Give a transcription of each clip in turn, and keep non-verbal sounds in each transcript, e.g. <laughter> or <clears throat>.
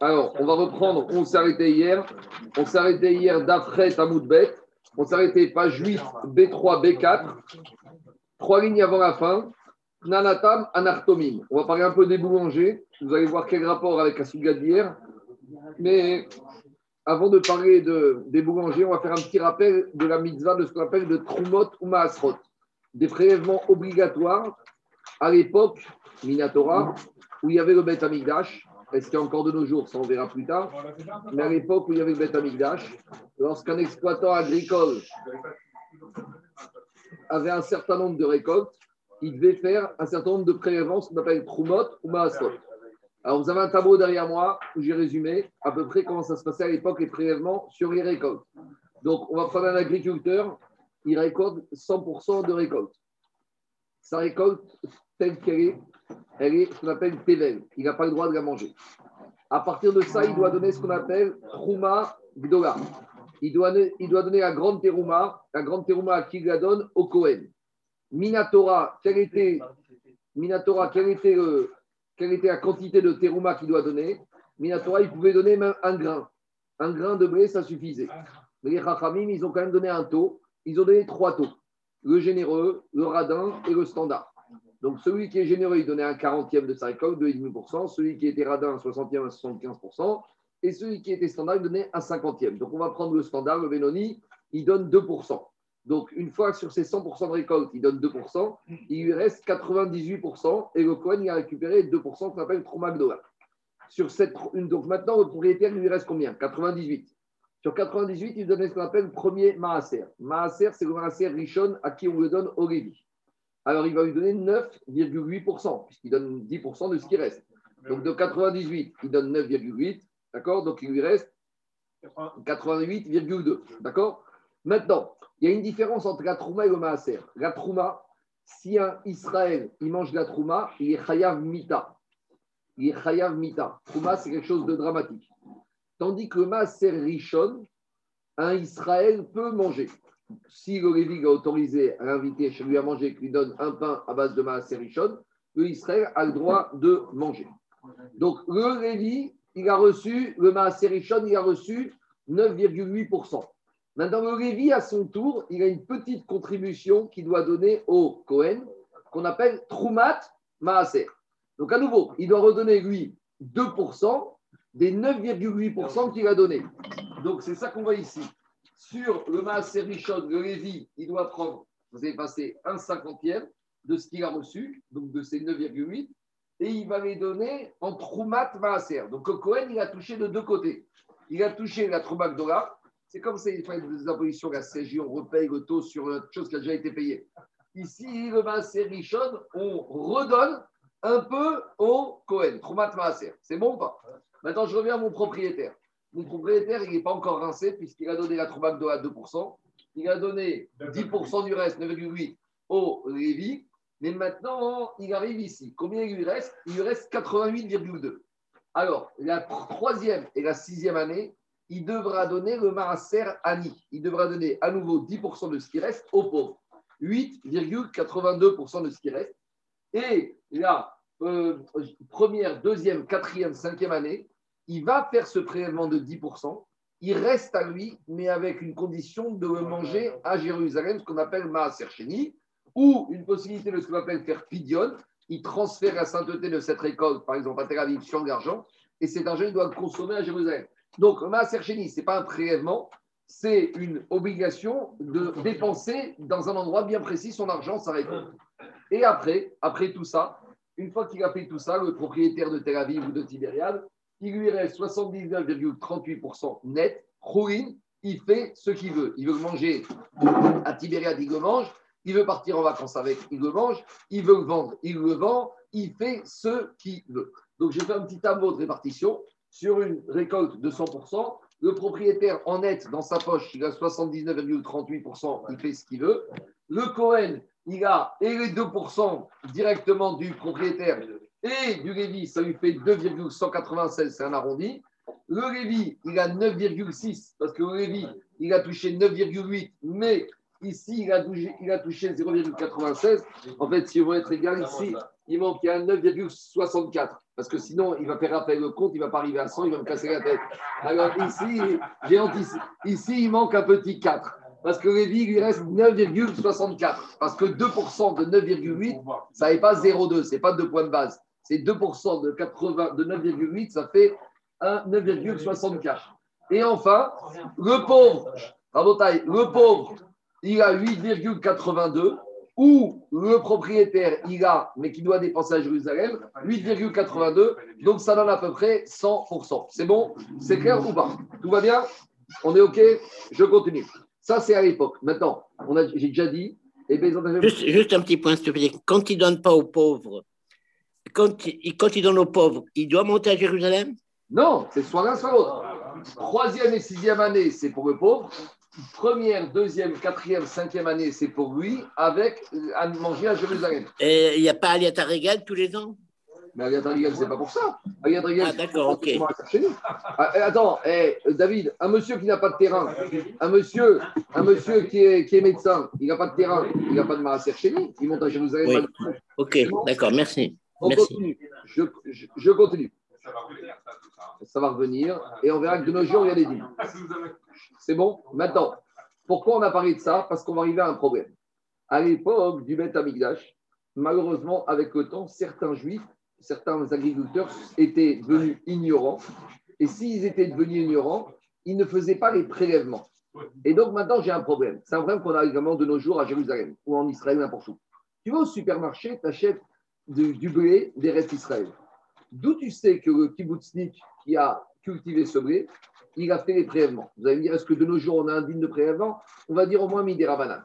Alors, on va reprendre. On arrêté hier. On arrêté hier d'après Tamoudbet. On s'est arrêté page 8, B3, B4. Trois lignes avant la fin. Nanatam, Anartomim. On va parler un peu des boulangers. Vous allez voir quel rapport avec la. Mais avant de parler de, des boulangers, on va faire un petit rappel de la mitzvah de ce qu'on appelle de Trumot ou Maasrot. Des prélèvements obligatoires à l'époque, Minatora, où il y avait le Beth Amigdash. Est-ce qu'il y a encore de nos jours Ça, on verra plus tard. Mais à l'époque où il y avait le Beth Amigdash, lorsqu'un exploitant agricole avait un certain nombre de récoltes, il devait faire un certain nombre de prélèvements, ce qu'on appelle Trumot ou Maasrot. Alors, vous avez un tableau derrière moi où j'ai résumé à peu près comment ça se passait à l'époque, les prélèvements sur les récoltes. Donc, on va prendre un agriculteur, il récolte 100% de récolte. Sa récolte, telle qu'elle est, elle est ce qu'on appelle Tevel. Il n'a pas le droit de la manger. À partir de ça, il doit donner ce qu'on appelle Trouma Gdola. Il doit, il donner la grande terouma, la grande terouma qui la donne au Cohen. Minatora, le, quelle était la quantité de terouma qu'il doit donner? Minatora, il pouvait donner même un grain. Un grain de blé, ça suffisait. Mais les Chachamim, ils ont quand même donné un taux. Ils ont donné trois taux. Le généreux, le radin et le standard. Donc, celui qui est généreux, il donnait un quarantième de sa récolte, 2,5%. Celui qui était radin, un soixantième, un 75%. Et celui qui était standard, il donnait un cinquantième. Donc, on va prendre le standard, le Benoni, il donne 2%. Donc, une fois sur ces 100% de récolte, il donne 2%, il lui reste 98%. Et le Cohen, il a récupéré 2% qu'on appelle Tromagdoa. Sur cette, donc, maintenant, le propriétaire, il lui reste combien? 98. Sur 98, il donne ce qu'on appelle premier Maaser. Maaser, c'est le Maaser Rishon à qui on le donne au. Alors, il va lui donner 9,8%, puisqu'il donne 10% de ce qui reste. Donc, de 98, il donne 9,8%, d'accord? Donc, il lui reste 88,2%, d'accord? Maintenant, il y a une différence entre la Trouma et le Maaser. La Trouma, si un Israël, il mange la Trouma, il est Chayav Mita. Il est Chayav Mita. Trouma, c'est quelque chose de dramatique. Tandis que le Maaser Rishon, un Israël peut manger si le Lévi a autorisé à l'inviter chez lui à manger, qu'il lui donne un pain à base de Maaser Rishon, le Israël a le droit de manger. Donc, le Lévi, il a reçu, le Rishon, il a reçu 9,8%. Maintenant, le Lévi, à son tour, il a une petite contribution qu'il doit donner au Cohen, qu'on appelle Troumat Maaser. Donc, à nouveau, il doit redonner, lui, 2% des 9,8% qu'il a donné. Donc, c'est ça qu'on voit ici. Sur le Maaser Rishon, le Lévi, il doit prendre, vous avez passé un cinquantième de ce qu'il a reçu, donc de ces 9,8, et il va les donner en Troumat Maaser. Donc, le Cohen, il a touché de deux côtés. Il a touché la Troumat dollar. C'est comme si il fallait des impositions, la CJ, on repaye le taux sur une chose qui a déjà été payée. Ici, le Maaser Rishon, on redonne un peu au Cohen, Troumat Maaser. C'est bon ou pas? Maintenant, je reviens à mon propriétaire. Mon propriétaire, il n'est pas encore rincé puisqu'il a donné la Troumat de à 2%. Il a donné 10% du reste, 9,8 au Lévi. Mais maintenant, il arrive ici. Combien il lui reste? Il lui reste 88,2. Alors, la troisième et la sixième année, il devra donner le Maaser Ani. Il devra donner à nouveau 10% de ce qui reste aux pauvres. 8,82% de ce qui reste. Et la euh, première, deuxième, quatrième, cinquième année, il va faire ce prélèvement de 10%. Il reste à lui, mais avec une condition de manger à Jérusalem, ce qu'on appelle Maaser Sheni, ou une possibilité de ce qu'on appelle faire Pidion. Il transfère la sainteté de cette récolte, par exemple à Tel Aviv, sur l'argent, et cet argent, il doit le consommer à Jérusalem. Donc, Maaser Sheni, ce n'est pas un prélèvement, c'est une obligation de dépenser dans un endroit bien précis son argent, sa récolte. Et après, après tout ça, une fois qu'il a fait tout ça, le propriétaire de Tel Aviv ou de Tibériade, il lui reste 79,38% net. Rouin, il fait ce qu'il veut. Il veut manger à Tibériade, il le mange. Il veut partir en vacances avec, il le mange. Il veut vendre, il le vend. Il fait ce qu'il veut. Donc, j'ai fait un petit tableau de répartition sur une récolte de 100%. Le propriétaire en net dans sa poche, il a 79,38%, il fait ce qu'il veut. Le Cohen, il a et les 2% directement du propriétaire et du Lévi, ça lui fait 2,196, c'est un arrondi. Le Lévi, il a 9,6 parce que le Lévi, il a touché 9,8, mais ici, il a touché, touché 0,96. En fait, si on veut être égal, ici, il manque il y a 9,64. Parce que sinon, il va faire appel le compte, il ne va pas arriver à 100, il va me casser la tête. Alors ici, j'ai. Ici, il manque un petit 4. Parce que Lévi, il lui reste 9,64. Parce que 2% de 9,8, ça n'est pas 0,2, ce n'est pas 2 points de base. C'est 2% de, 80, de 9,8, ça fait 9,64. Et enfin, le pauvre, le pauvre, il a 8,82 ou le propriétaire, il a, mais qui doit dépenser à Jérusalem, 8,82. Donc ça donne à peu près 100%. C'est bon? C'est clair ou pas? Tout va bien? On est OK? Je continue. Ça, c'est à l'époque. Maintenant, j'ai déjà dit. Eh ben, juste, juste, un petit point, s'il te plaît. Quand il ne donne pas aux pauvres, quand il, quand il donne aux pauvres, il doit monter à Jérusalem? Non, c'est soit l'un, soit l'autre. Troisième et sixième année, c'est pour le pauvre première, deuxième, quatrième, cinquième année, c'est pour lui, avec à manger à Jérusalem. Et il n'y a pas Aliata Régal tous les ans? Mais Aliata Régal, c'est pas pour ça. Aliata Régal, ah, d'accord, ok. Ah, eh, attends, eh, David, un monsieur qui n'a pas de terrain, un monsieur, un monsieur qui, est, qui est médecin, il n'a pas de terrain, il n'a pas de marasser chez lui, il monte à Jérusalem. Ok, d'accord, merci. On continue. Je, je, continue. Ça va revenir. Et on verra que de nos jours, il y a des dîmes. C'est bon? Maintenant, pourquoi on a parlé de ça? Parce qu'on va arriver à un problème. À l'époque du Beth Amigdash, malheureusement, avec le temps, certains juifs, certains agriculteurs étaient devenus ignorants. Et s'ils étaient devenus ignorants, ils ne faisaient pas les prélèvements. Et donc maintenant, j'ai un problème. C'est un problème qu'on a également de nos jours à Jérusalem ou en Israël, n'importe où. Tu vas au supermarché, tu achètes du, blé des restes Israël. D'où tu sais que le kibbutznik qui a cultivé ce blé, il a fait les prélèvements. Vous allez me dire, est-ce que de nos jours, on a un digne de prélèvement? On va dire au moins des Ravanan.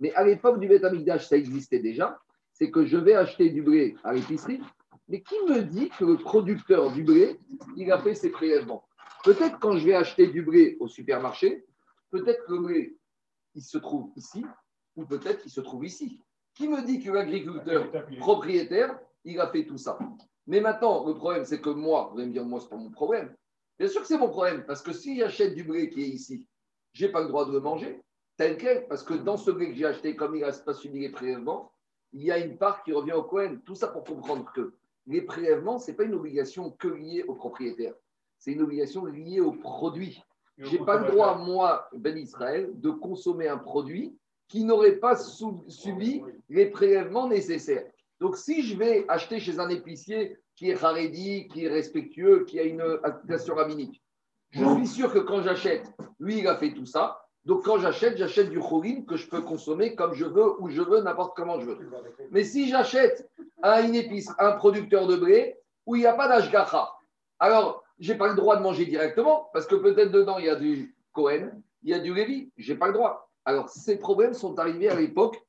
Mais à l'époque du Beth ça existait déjà. C'est que je vais acheter du blé à l'épicerie. Mais qui me dit que le producteur du blé, il a fait ses prélèvements? Peut-être quand je vais acheter du blé au supermarché, peut-être que le blé, il se trouve ici, ou peut-être qu'il se trouve ici. Qui me dit que l'agriculteur propriétaire, il a fait tout ça? Mais maintenant, le problème, c'est que moi, vous allez me dire, moi, ce n'est pas mon problème. Bien sûr que c'est mon problème, parce que si j'achète du blé qui est ici, je n'ai pas le droit de le manger, tel quel, parce que dans ce blé que j'ai acheté, comme il n'a pas subi les prélèvements, il y a une part qui revient au Cohen. Tout ça pour comprendre que les prélèvements, ce n'est pas une obligation que liée au propriétaire, c'est une obligation liée au produit. Je n'ai pas le droit, moi, Ben Israël, de consommer un produit qui n'aurait pas subi les prélèvements nécessaires. Donc, si je vais acheter chez un épicier qui est haredi, qui est respectueux, qui a une application rabbinique. Je suis sûr que quand j'achète, lui, il a fait tout ça. Donc, quand j'achète, j'achète du chorin que je peux consommer comme je veux, où je veux, n'importe comment je veux. Mais si j'achète à une épice, un producteur de blé, où il n'y a pas d'ashgacha, alors, je n'ai pas le droit de manger directement, parce que peut-être dedans, il y a du Cohen, il y a du Lévi, je n'ai pas le droit. Alors, ces problèmes sont arrivés à l'époque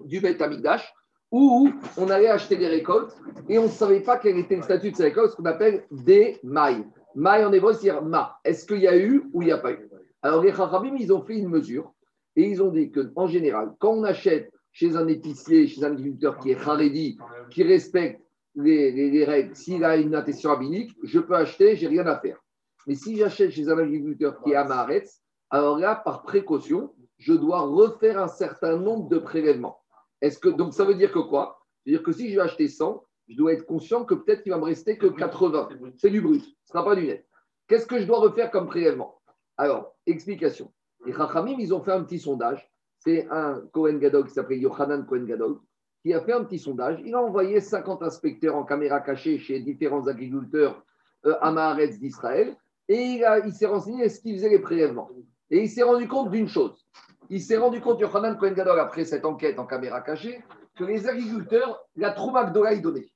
du Beth Amigdash, où on allait acheter des récoltes et on ne savait pas quel était le statut de ces récoltes, ce qu'on appelle des mailles. Mailles en hébreu, c'est ma. Est-ce qu'il y a eu ou il n'y a pas eu? Alors les Chachamim, ils ont fait une mesure et ils ont dit qu'en général, quand on achète chez un épicier, chez un agriculteur qui est haredi, qui respecte les, règles, s'il a une attestation rabbinique, je peux acheter, j'ai rien à faire. Mais si j'achète chez un agriculteur qui est amaretz, alors là, par précaution, je dois refaire un certain nombre de prélèvements. Est-ce que, donc ça veut dire que quoi? C'est-à-dire que si je vais acheter 100, je dois être conscient que peut-être qu'il va me rester que 80. C'est du brut, ce ne sera pas du net. Qu'est-ce que je dois refaire comme prélèvement? Alors, explication. Les Chachamim, ils ont fait un petit sondage. C'est un Cohen Gadol qui s'appelle Yohanan Cohen Gadol qui a fait un petit sondage. Il a envoyé 50 inspecteurs en caméra cachée chez différents agriculteurs euh, d'Israël et il, il s'est renseigné est-ce qu'ils faisaient les prélèvements? Et il s'est rendu compte d'une chose il s'est rendu compte, Yohanan Cohen Gadol, après cette enquête en caméra cachée, que les agriculteurs, la Trouma Gdola, ils donnaient.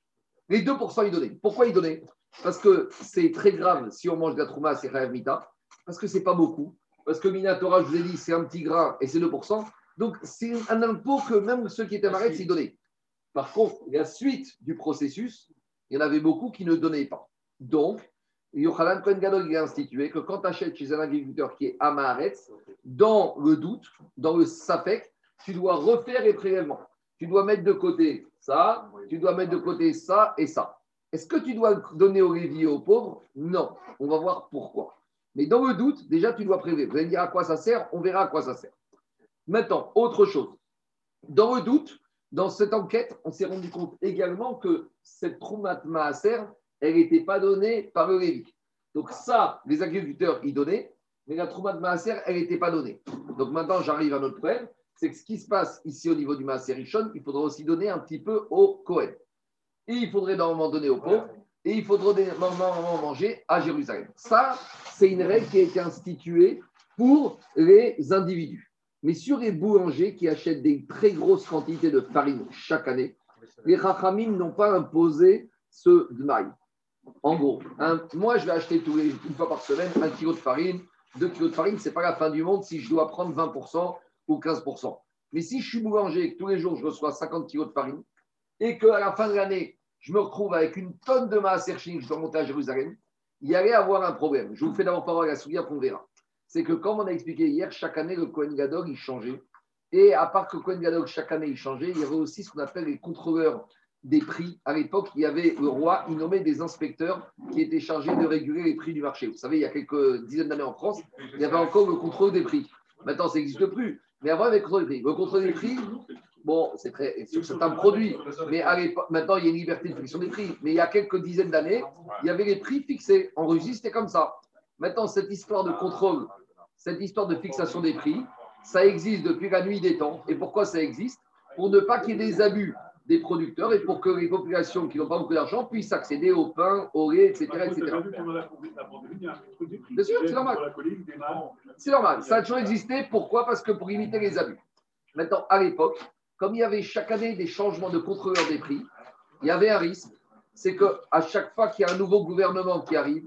Les 2%, ils donnaient. Pourquoi ils donnaient? Parce que c'est très grave si on mange de la Trouma, c'est Khayav Mita. Parce que c'est pas beaucoup. Parce que Minatora, je vous ai dit, c'est un petit grain et c'est 2%. Donc, c'est un impôt que même ceux qui étaient marrés, ils donnaient. Par contre, la suite du processus, il y en avait beaucoup qui ne donnaient pas. Donc, Yochanan Cohen Gadol a institué que quand tu achètes chez un agriculteur qui est Amaretz, dans le doute, dans le Safek, tu dois refaire les prélèvements. Tu dois mettre de côté ça, tu dois mettre de côté ça et ça. Est-ce que tu dois donner aux et aux pauvres? Non. On va voir pourquoi. Mais dans le doute, déjà, tu dois prélever. Vous allez me dire à quoi ça sert? On verra à quoi ça sert. Maintenant, autre chose. Dans le doute, dans cette enquête, on s'est rendu compte également que cette Troumat Maaser, elle n'était pas donnée par le Lévi. Donc ça, les agriculteurs y donnaient, mais la Trouma de Maaser, elle n'était pas donnée. Donc maintenant, j'arrive à notre problème, c'est que ce qui se passe ici au niveau du Maaser Rishon, il faudra aussi donner un petit peu au Cohen. Et il faudrait normalement donner aux pauvres, et il faudrait normalement manger à Jérusalem. Ça, c'est une règle qui a été instituée pour les individus. Mais sur les boulangers qui achètent des très grosses quantités de farine chaque année, les Chachamim n'ont pas imposé ce dmaï. En gros, moi, je vais acheter tous les, une fois par semaine un kilo de farine, deux kilos de farine, ce n'est pas la fin du monde si je dois prendre 20% ou 15%. Mais si je suis boulanger et que tous les jours je reçois 50 kilos de farine et qu'à la fin de l'année, je me retrouve avec une tonne de masse que je dois monter à Jérusalem, il y allait avoir un problème. Je vous fais d'abord parole à la souillure qu'on verra. C'est que, comme on a expliqué hier, chaque année, le Kohen Gadol, il changeait. Et à part que Kohen Gadol, chaque année, il changeait, il y avait aussi ce qu'on appelle les contrôleurs des prix. À l'époque, il y avait le roi, il nommait des inspecteurs qui étaient chargés de réguler les prix du marché. Vous savez, il y a quelques dizaines d'années en France, il y avait encore le contrôle des prix. Maintenant, ça n'existe plus. Mais avant, il y avait le contrôle des prix. Le contrôle des prix, bon, c'est très, c'est un produit. Mais maintenant, il y a une liberté de fixation des prix. Mais il y a quelques dizaines d'années, il y avait les prix fixés. En Russie, c'était comme ça. Maintenant, cette histoire de contrôle, cette histoire de fixation des prix, ça existe depuis la nuit des temps. Et pourquoi ça existe? Pour ne pas qu'il y ait des abus des producteurs et pour que les populations qui n'ont pas beaucoup d'argent puissent accéder au pain, au lait, etc. etc. Bien sûr, c'est normal. C'est normal. Ça a toujours existé. Pourquoi? Parce que pour limiter les abus. Maintenant, à l'époque, comme il y avait chaque année des changements de contrôleurs des prix, il y avait un risque. C'est qu'à chaque fois qu'il y a un nouveau gouvernement qui arrive,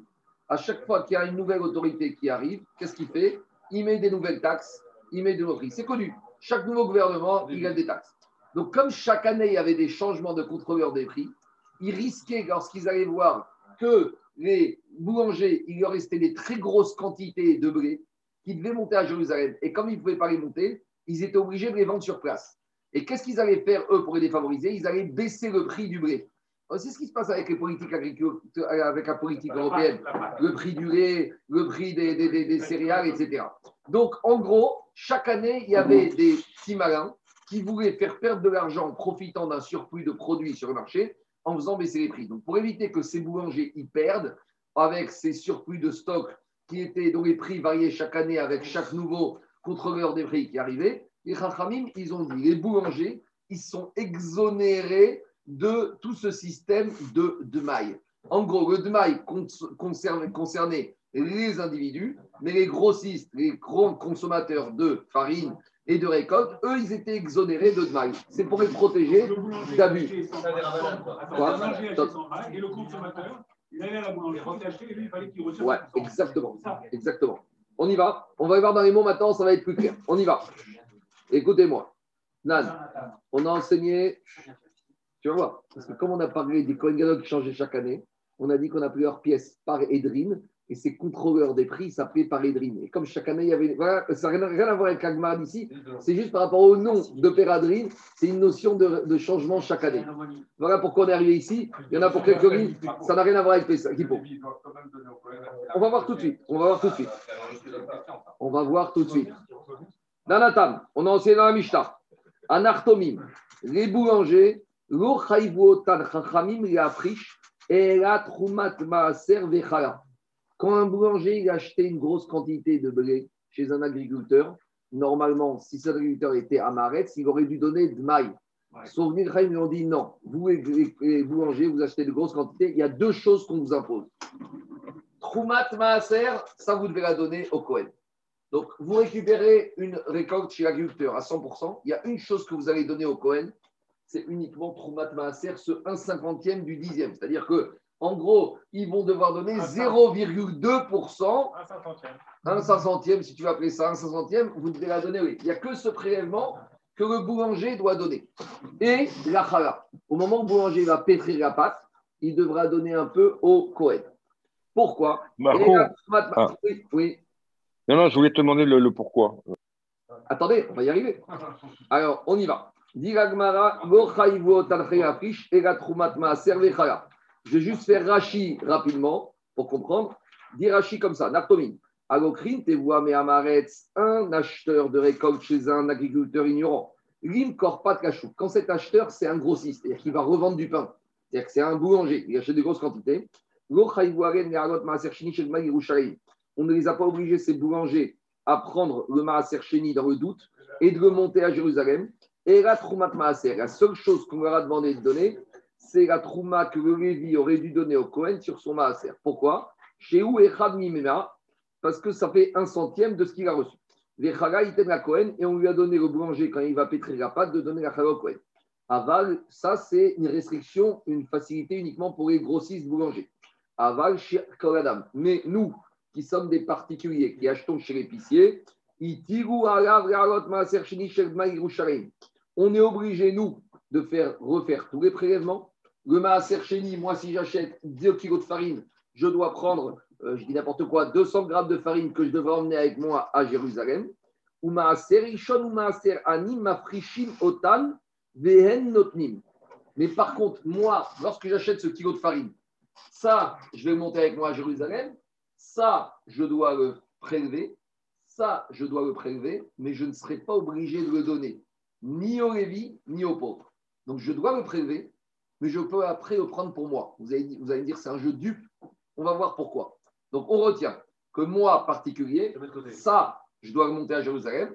à chaque fois qu'il y a une nouvelle autorité qui arrive, qu'est-ce qu'il fait? Il met des nouvelles taxes, il met de nouveaux prix. C'est connu. Chaque nouveau gouvernement, il a des taxes. Donc, comme chaque année, il y avait des changements de contrôleurs des prix, ils risquaient, lorsqu'ils allaient voir que les boulangers, il leur restait des très grosses quantités de blé qui devaient monter à Jérusalem. Et comme ils ne pouvaient pas les monter, ils étaient obligés de les vendre sur place. Et qu'est-ce qu'ils allaient faire, eux, pour les défavoriser? Ils allaient baisser le prix du blé. C'est ce qui se passe avec les politiques avec la politique européenne. Le prix du lait, le prix des, des céréales, etc. Donc, en gros, chaque année, il y avait des petits malins qui voulaient faire perdre de l'argent en profitant d'un surplus de produits sur le marché en faisant baisser les prix. Donc, pour éviter que ces boulangers y perdent avec ces surplus de stock qui étaient, dont les prix variaient chaque année avec chaque nouveau contrôleur des prix qui arrivait, les Chachamim, ils ont dit les boulangers, ils sont exonérés de tout ce système de, de maille. En gros, le maille concernait les individus, mais les grossistes, les grands consommateurs de farine et de récolte, eux, ils étaient exonérés de mal. C'est pour les protéger d'abus. Et le consommateur, il allait à la boulangerie, et lui, il fallait qu'il reçoive. Ouais, exactement. Exactement. On y va. On va y voir dans les mots maintenant, ça va être plus clair. On y va. Écoutez-moi. Nan, on a enseigné. Tu vas voir. Parce que comme on a parlé des Kohen qui changeaient chaque année, on a dit qu'on a plusieurs pièces par Edrine et ces contrôleurs des prix s'appelaient Parédrine. Et comme chaque année, il y avait. Voilà, ça n'a rien, à voir avec Agmar ici, c'est juste par rapport au nom de Péradrine, c'est une notion de, changement chaque année. Voilà pourquoi on est arrivé ici. Il y en a pour quelques lignes, ça n'a rien à voir avec Pessa. On va voir tout de suite. On va voir tout de suite. On va voir tout de suite. On a enseigné dans la Mishnah. Anartomim, les boulangers, lo chayvuotan chachamim, et la trumat maaser vechala. Quand un boulanger il a acheté une grosse quantité de blé chez un agriculteur, normalement, si cet agriculteur était à Maretz, il aurait dû donner de maille. Sauf que lui ont dit non, vous, les boulangers, vous achetez de grosses quantités, il y a deux choses qu'on vous impose. Troumat Maaser, ça vous devez la donner au Cohen. Donc, vous récupérez une récolte chez l'agriculteur à 100%, il y a une chose que vous allez donner au Cohen, c'est uniquement Troumat Maaser, ce 1 cinquantième du dixième. C'est-à-dire que en gros, ils vont devoir donner 0,2%. Un cinquantième. Un cinquantième, si tu veux appeler ça un cinquantième, vous devez la donner, oui. Il n'y a que ce prélèvement que le boulanger doit donner. Et la chala. Au moment où le boulanger va pétrir la pâte, il devra donner un peu au Cohen. Pourquoi? Ah. oui, Non, non, je voulais te demander le, pourquoi. Attendez, on va y arriver. Alors, on y va. Je vais juste faire Rachi rapidement pour comprendre. Dis Rachi comme ça, Nartomine. Alokrin, te vois, mais un acheteur de récolte chez un agriculteur ignorant. Lim Korpat Kachou. Quand cet acheteur, c'est un grossiste, c'est-à-dire qu'il va revendre du pain, c'est-à-dire que c'est un boulanger, il achète de grosses quantités. On ne les a pas obligés, ces boulangers, à prendre le maaser sheni dans le doute et de le monter à Jérusalem. Et la maaser, la seule chose qu'on leur a demandé de donner, c'est la trouma que le Lévi aurait dû donner au Cohen sur son maaser. Pourquoi? Chez où Parce que ça fait un centième de ce qu'il a reçu. Les il la Cohen et on lui a donné le boulanger quand il va pétrir la pâte de donner la chala au Cohen. Aval, ça c'est une restriction, une facilité uniquement pour les grossistes boulangers. Aval, Koladam. Mais nous, qui sommes des particuliers, qui achetons chez l'épicier, on est obligé, nous, de faire refaire tous les prélèvements. Le maaser sheni, moi, si j'achète 2 kg de farine, je dois prendre, euh, je dis n'importe quoi, 200 grammes de farine que je devrais emmener avec moi à Jérusalem. Ou maaser rishon ou maaser anim otan vehen notnim. Mais par contre, moi, lorsque j'achète ce kilo de farine, ça, je vais monter avec moi à Jérusalem. Ça, je dois le prélever. Ça, je dois le prélever, mais je ne serai pas obligé de le donner ni au Lévi, ni au pauvre. Donc je dois le prélever, mais je peux après le prendre pour moi. Vous allez, vous allez me dire, c'est un jeu dupe. On va voir pourquoi. Donc on retient que moi, particulier, ça, je dois le monter à Jérusalem,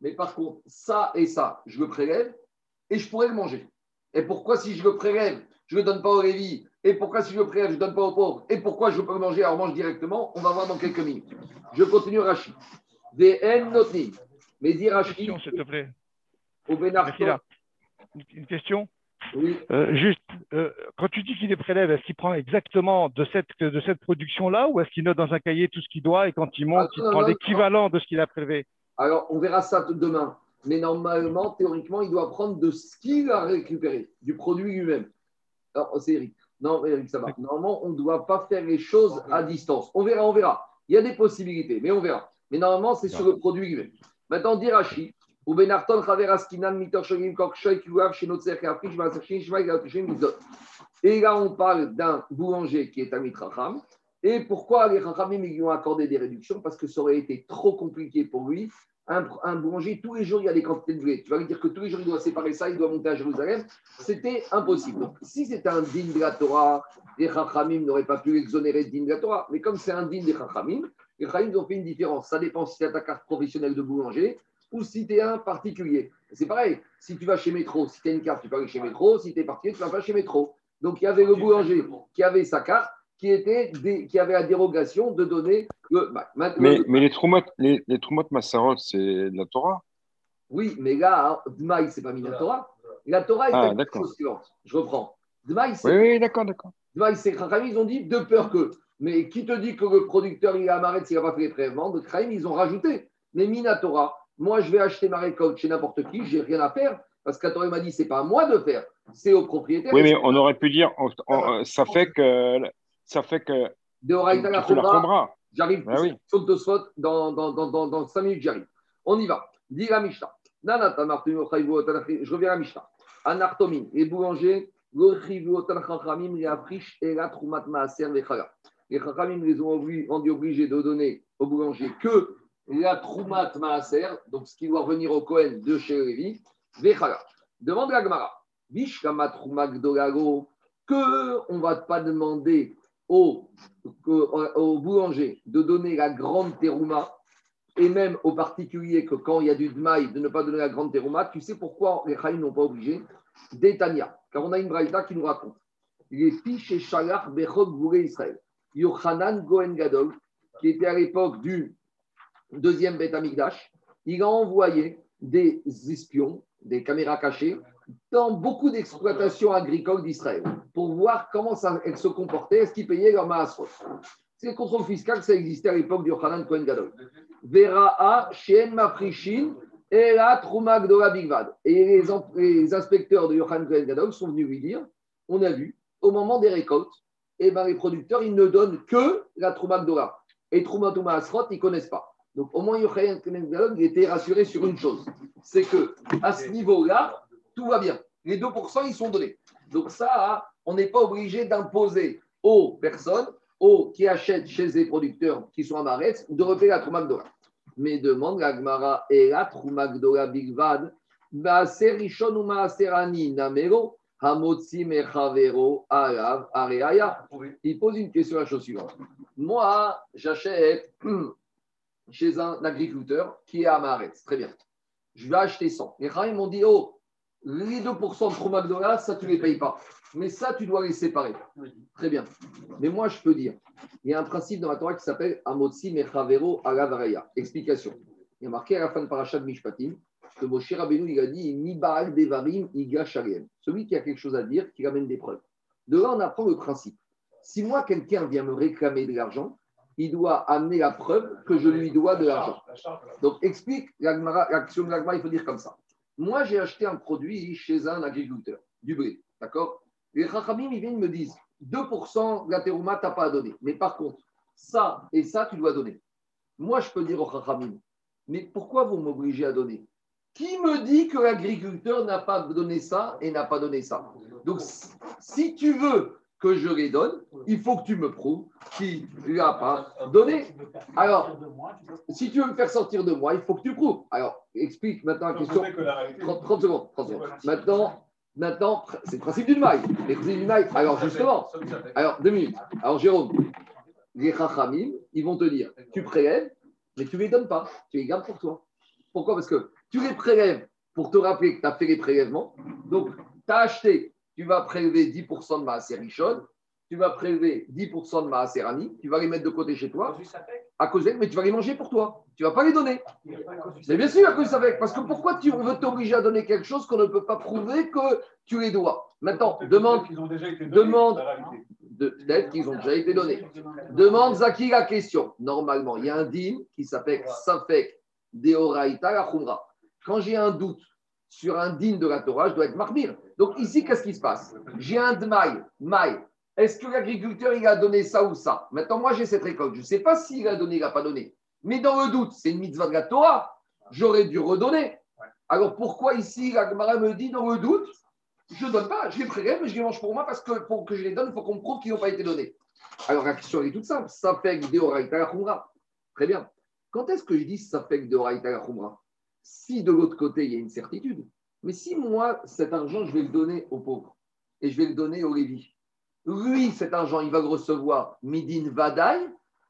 mais par contre, ça et ça, je le prélève et je pourrais le manger. Et pourquoi si je le prélève, je ne le donne pas au Lévi? Et pourquoi si je le prélève, je ne donne pas aux pauvres Et pourquoi je peux le manger Alors mange directement? On va voir dans quelques minutes. Je continue Rachid. VN Notni. Mais dire Rachid. s'il te plaît. Au Une question? Oui. Euh, juste, euh, quand tu dis qu'il est prélève, est-ce qu'il prend exactement de cette, de cette production-là ou est-ce qu'il note dans un cahier tout ce qu'il doit et quand il monte, ah, il prend l'équivalent de ce qu'il a prélevé? Alors, on verra ça demain. Mais normalement, théoriquement, il doit prendre de ce qu'il a récupéré, du produit lui-même. Alors, c'est Eric. Non, Eric, ça va. Normalement, on ne doit pas faire les choses à distance. On verra, on verra. Il y a des possibilités, mais on verra. Mais normalement, c'est sur le produit lui-même. Maintenant, Dirachi, Et là, on parle d'un boulanger qui est un mitracham. Et pourquoi les Rachamim lui ont accordé des réductions? Parce que ça aurait été trop compliqué pour lui un, boulanger, tous les jours, il y a des quantités de blé. Tu vas lui dire que tous les jours, il doit séparer ça, il doit monter à Jérusalem. C'était impossible. Donc, si c'était un digne de la Torah, les Chachamim n'auraient pas pu exonérer de digne de la Torah. Mais comme c'est un digne des Chachamim, les Chachamim ont fait une différence. Ça dépend si c'est ta carte professionnelle de boulanger ou si tu es un particulier. C'est pareil. Si tu vas chez Métro, si tu as une carte, tu peux aller chez Métro. Si tu es particulier, tu vas pas chez Métro. Donc, il y avait le boulanger qui avait sa carte qui, était qui avait la dérogation de donner le. mais, mais les traumates, les, les Massarot, c'est de la Torah? Oui, mais là, Dmaï, c'est pas mis la Torah. La Torah est ah, la chose suivante. Je reprends. Dmaï, c'est. Oui, oui, d'accord, d'accord. Dmaï, c'est ils ont dit de peur que. Mais qui te dit que le producteur, il a amaret s'il n'a pas fait les prélèvements De Kraïm, ils ont rajouté. Mais Minatora, moi, je vais acheter ma récolte chez n'importe qui, j'ai rien à faire. Parce qu'Atoré m'a dit, c'est pas à moi de faire, c'est au propriétaire. Oui, mais on aurait pu dire, ça fait que ça fait que. De Oraïta la J'arrive. Ah oui. Saute de saute dans, dans, dans, dans, 5 minutes, j'arrive. On y va. Dis la Mishnah. Je reviens à Mishnah. Anartomin, les boulangers, les chachamim les ont obligés de donner aux boulangers que la troumat maaser, donc ce qui doit revenir au Kohen de chez Lévi, vechala. Demande la Gemara. Vishkama troumat gdolago, que on ne va pas demander au, au, boulanger de donner la grande terouma, et même aux particuliers que quand il y a du dmaï, de ne pas donner la grande terouma, tu sais pourquoi les Chaïm n'ont pas obligé? D'Etania, car on a une braïta qui nous raconte. Les fiches et Shalach Bechok Israël. Yochanan Goen Gadol, qui était à l'époque du deuxième Beth Amikdash, il a envoyé des espions, des caméras cachées, dans beaucoup d'exploitations agricoles d'Israël pour voir comment elles se comportaient, est-ce qu'ils payaient leur maasrot. C'est le contrôle fiscal, ça existait à l'époque du Yohanan Kohen Gadol. Vera'a, Shen Mafrishin, et la la Bigvad. Et les, inspecteurs de Yohanan Kohen Gadol sont venus lui dire on a vu, au moment des récoltes, eh ben, les producteurs, ils ne donnent que la Troumag Dora. Et Troumag Maasrot, ils ne connaissent pas. Donc, au moins, Gadol, il était rassuré sur une chose c'est que à ce niveau-là, tout va bien. Les 2%, ils sont donnés. Donc ça, on n'est pas obligé d'imposer aux personnes aux, qui achètent chez les producteurs qui sont à Maretz de repayer la Troumagdora. Mais demande la Gemara, et la Troumagdora Bigvad, ou Maaser Ani Namero, Hamotzi Mechavero Alav Areaya? Il pose une question à la chose suivante. Moi, j'achète <clears throat> chez un agriculteur qui est à Maharetz. Très bien. Je vais acheter 100. Les ils m'ont dit Oh, les 2% de Tromagdora, ça, tu ne les payes pas. Mais ça, tu dois les séparer. Très bien. Mais moi, je peux dire il y a un principe dans la Torah qui s'appelle Amotzi Mechavero Alavareya. Explication. Il y a marqué à la fin de Parashat Mishpatim que Moshe Rabbeinu, il a dit Ni Baal Devarim Iga Celui qui a quelque chose à dire, qui ramène des preuves. De là, on apprend le principe. Si moi, quelqu'un vient me réclamer de l'argent, il doit amener la preuve que je lui dois de l'argent. Donc, explique l'action de l'agma, il faut dire comme ça. Moi, j'ai acheté un produit chez un agriculteur, du blé, d'accord? Les Chachamim, ils viennent me disent 2% de la terouma, tu n'as pas à donner. Mais par contre, ça et ça, tu dois donner. Moi, je peux dire au Chachamim, mais pourquoi vous m'obligez à donner? Qui me dit que l'agriculteur n'a pas donné ça et n'a pas donné ça? Donc, si tu veux que je les donne, il faut que tu me prouves qu'il ne lui a pas donné. Alors, si tu veux me faire sortir de moi, il faut que tu prouves. Alors, explique maintenant la question. 30, secondes, 30 secondes. Maintenant, maintenant c'est le principe d'une maille. Alors, justement, alors, deux minutes. Alors, Jérôme, les Chachamim, ils vont te dire tu prélèves, mais tu ne les donnes pas. Tu les gardes pour toi. Pourquoi? Parce que tu les prélèves pour te rappeler que tu as fait les prélèvements. Donc, tu as acheté tu vas prélever 10% de Maaser Richon, tu vas prélever 10% de Maaser Ani, tu vas les mettre de côté chez toi, à cause mais tu vas les manger pour toi. Tu ne vas pas les donner. C'est bien sûr à cause ça Parce que pourquoi tu, on veut t'obliger à donner quelque chose qu'on ne peut pas prouver que tu les dois? Maintenant, demande. demande Peut-être qu'ils ont déjà été donnés. Demande Zaki la question. Normalement, il y a un dîme qui s'appelle Safek Deoraita la Quand j'ai un doute sur un digne de la Torah, je dois être marmire. Donc ici, qu'est-ce qui se passe? J'ai un maille, maille. Est-ce que l'agriculteur, il a donné ça ou ça? Maintenant, moi, j'ai cette récolte. Je ne sais pas s'il a donné, il n'a pas donné. Mais dans le doute, c'est une mitzvah de la Torah. J'aurais dû redonner. Alors pourquoi ici, la me dit, dans le doute, je ne donne pas, je les prélève, mais je les mange pour moi parce que pour que je les donne, il faut qu'on me prouve qu'ils n'ont pas été donnés. Alors la question est toute simple. Ça fait la Très bien. Quand est-ce que je dis ça fait que la si de l'autre côté, il y a une certitude, mais si moi, cet argent, je vais le donner aux pauvres et je vais le donner au Lévi, lui, cet argent, il va le recevoir Midin Vadaï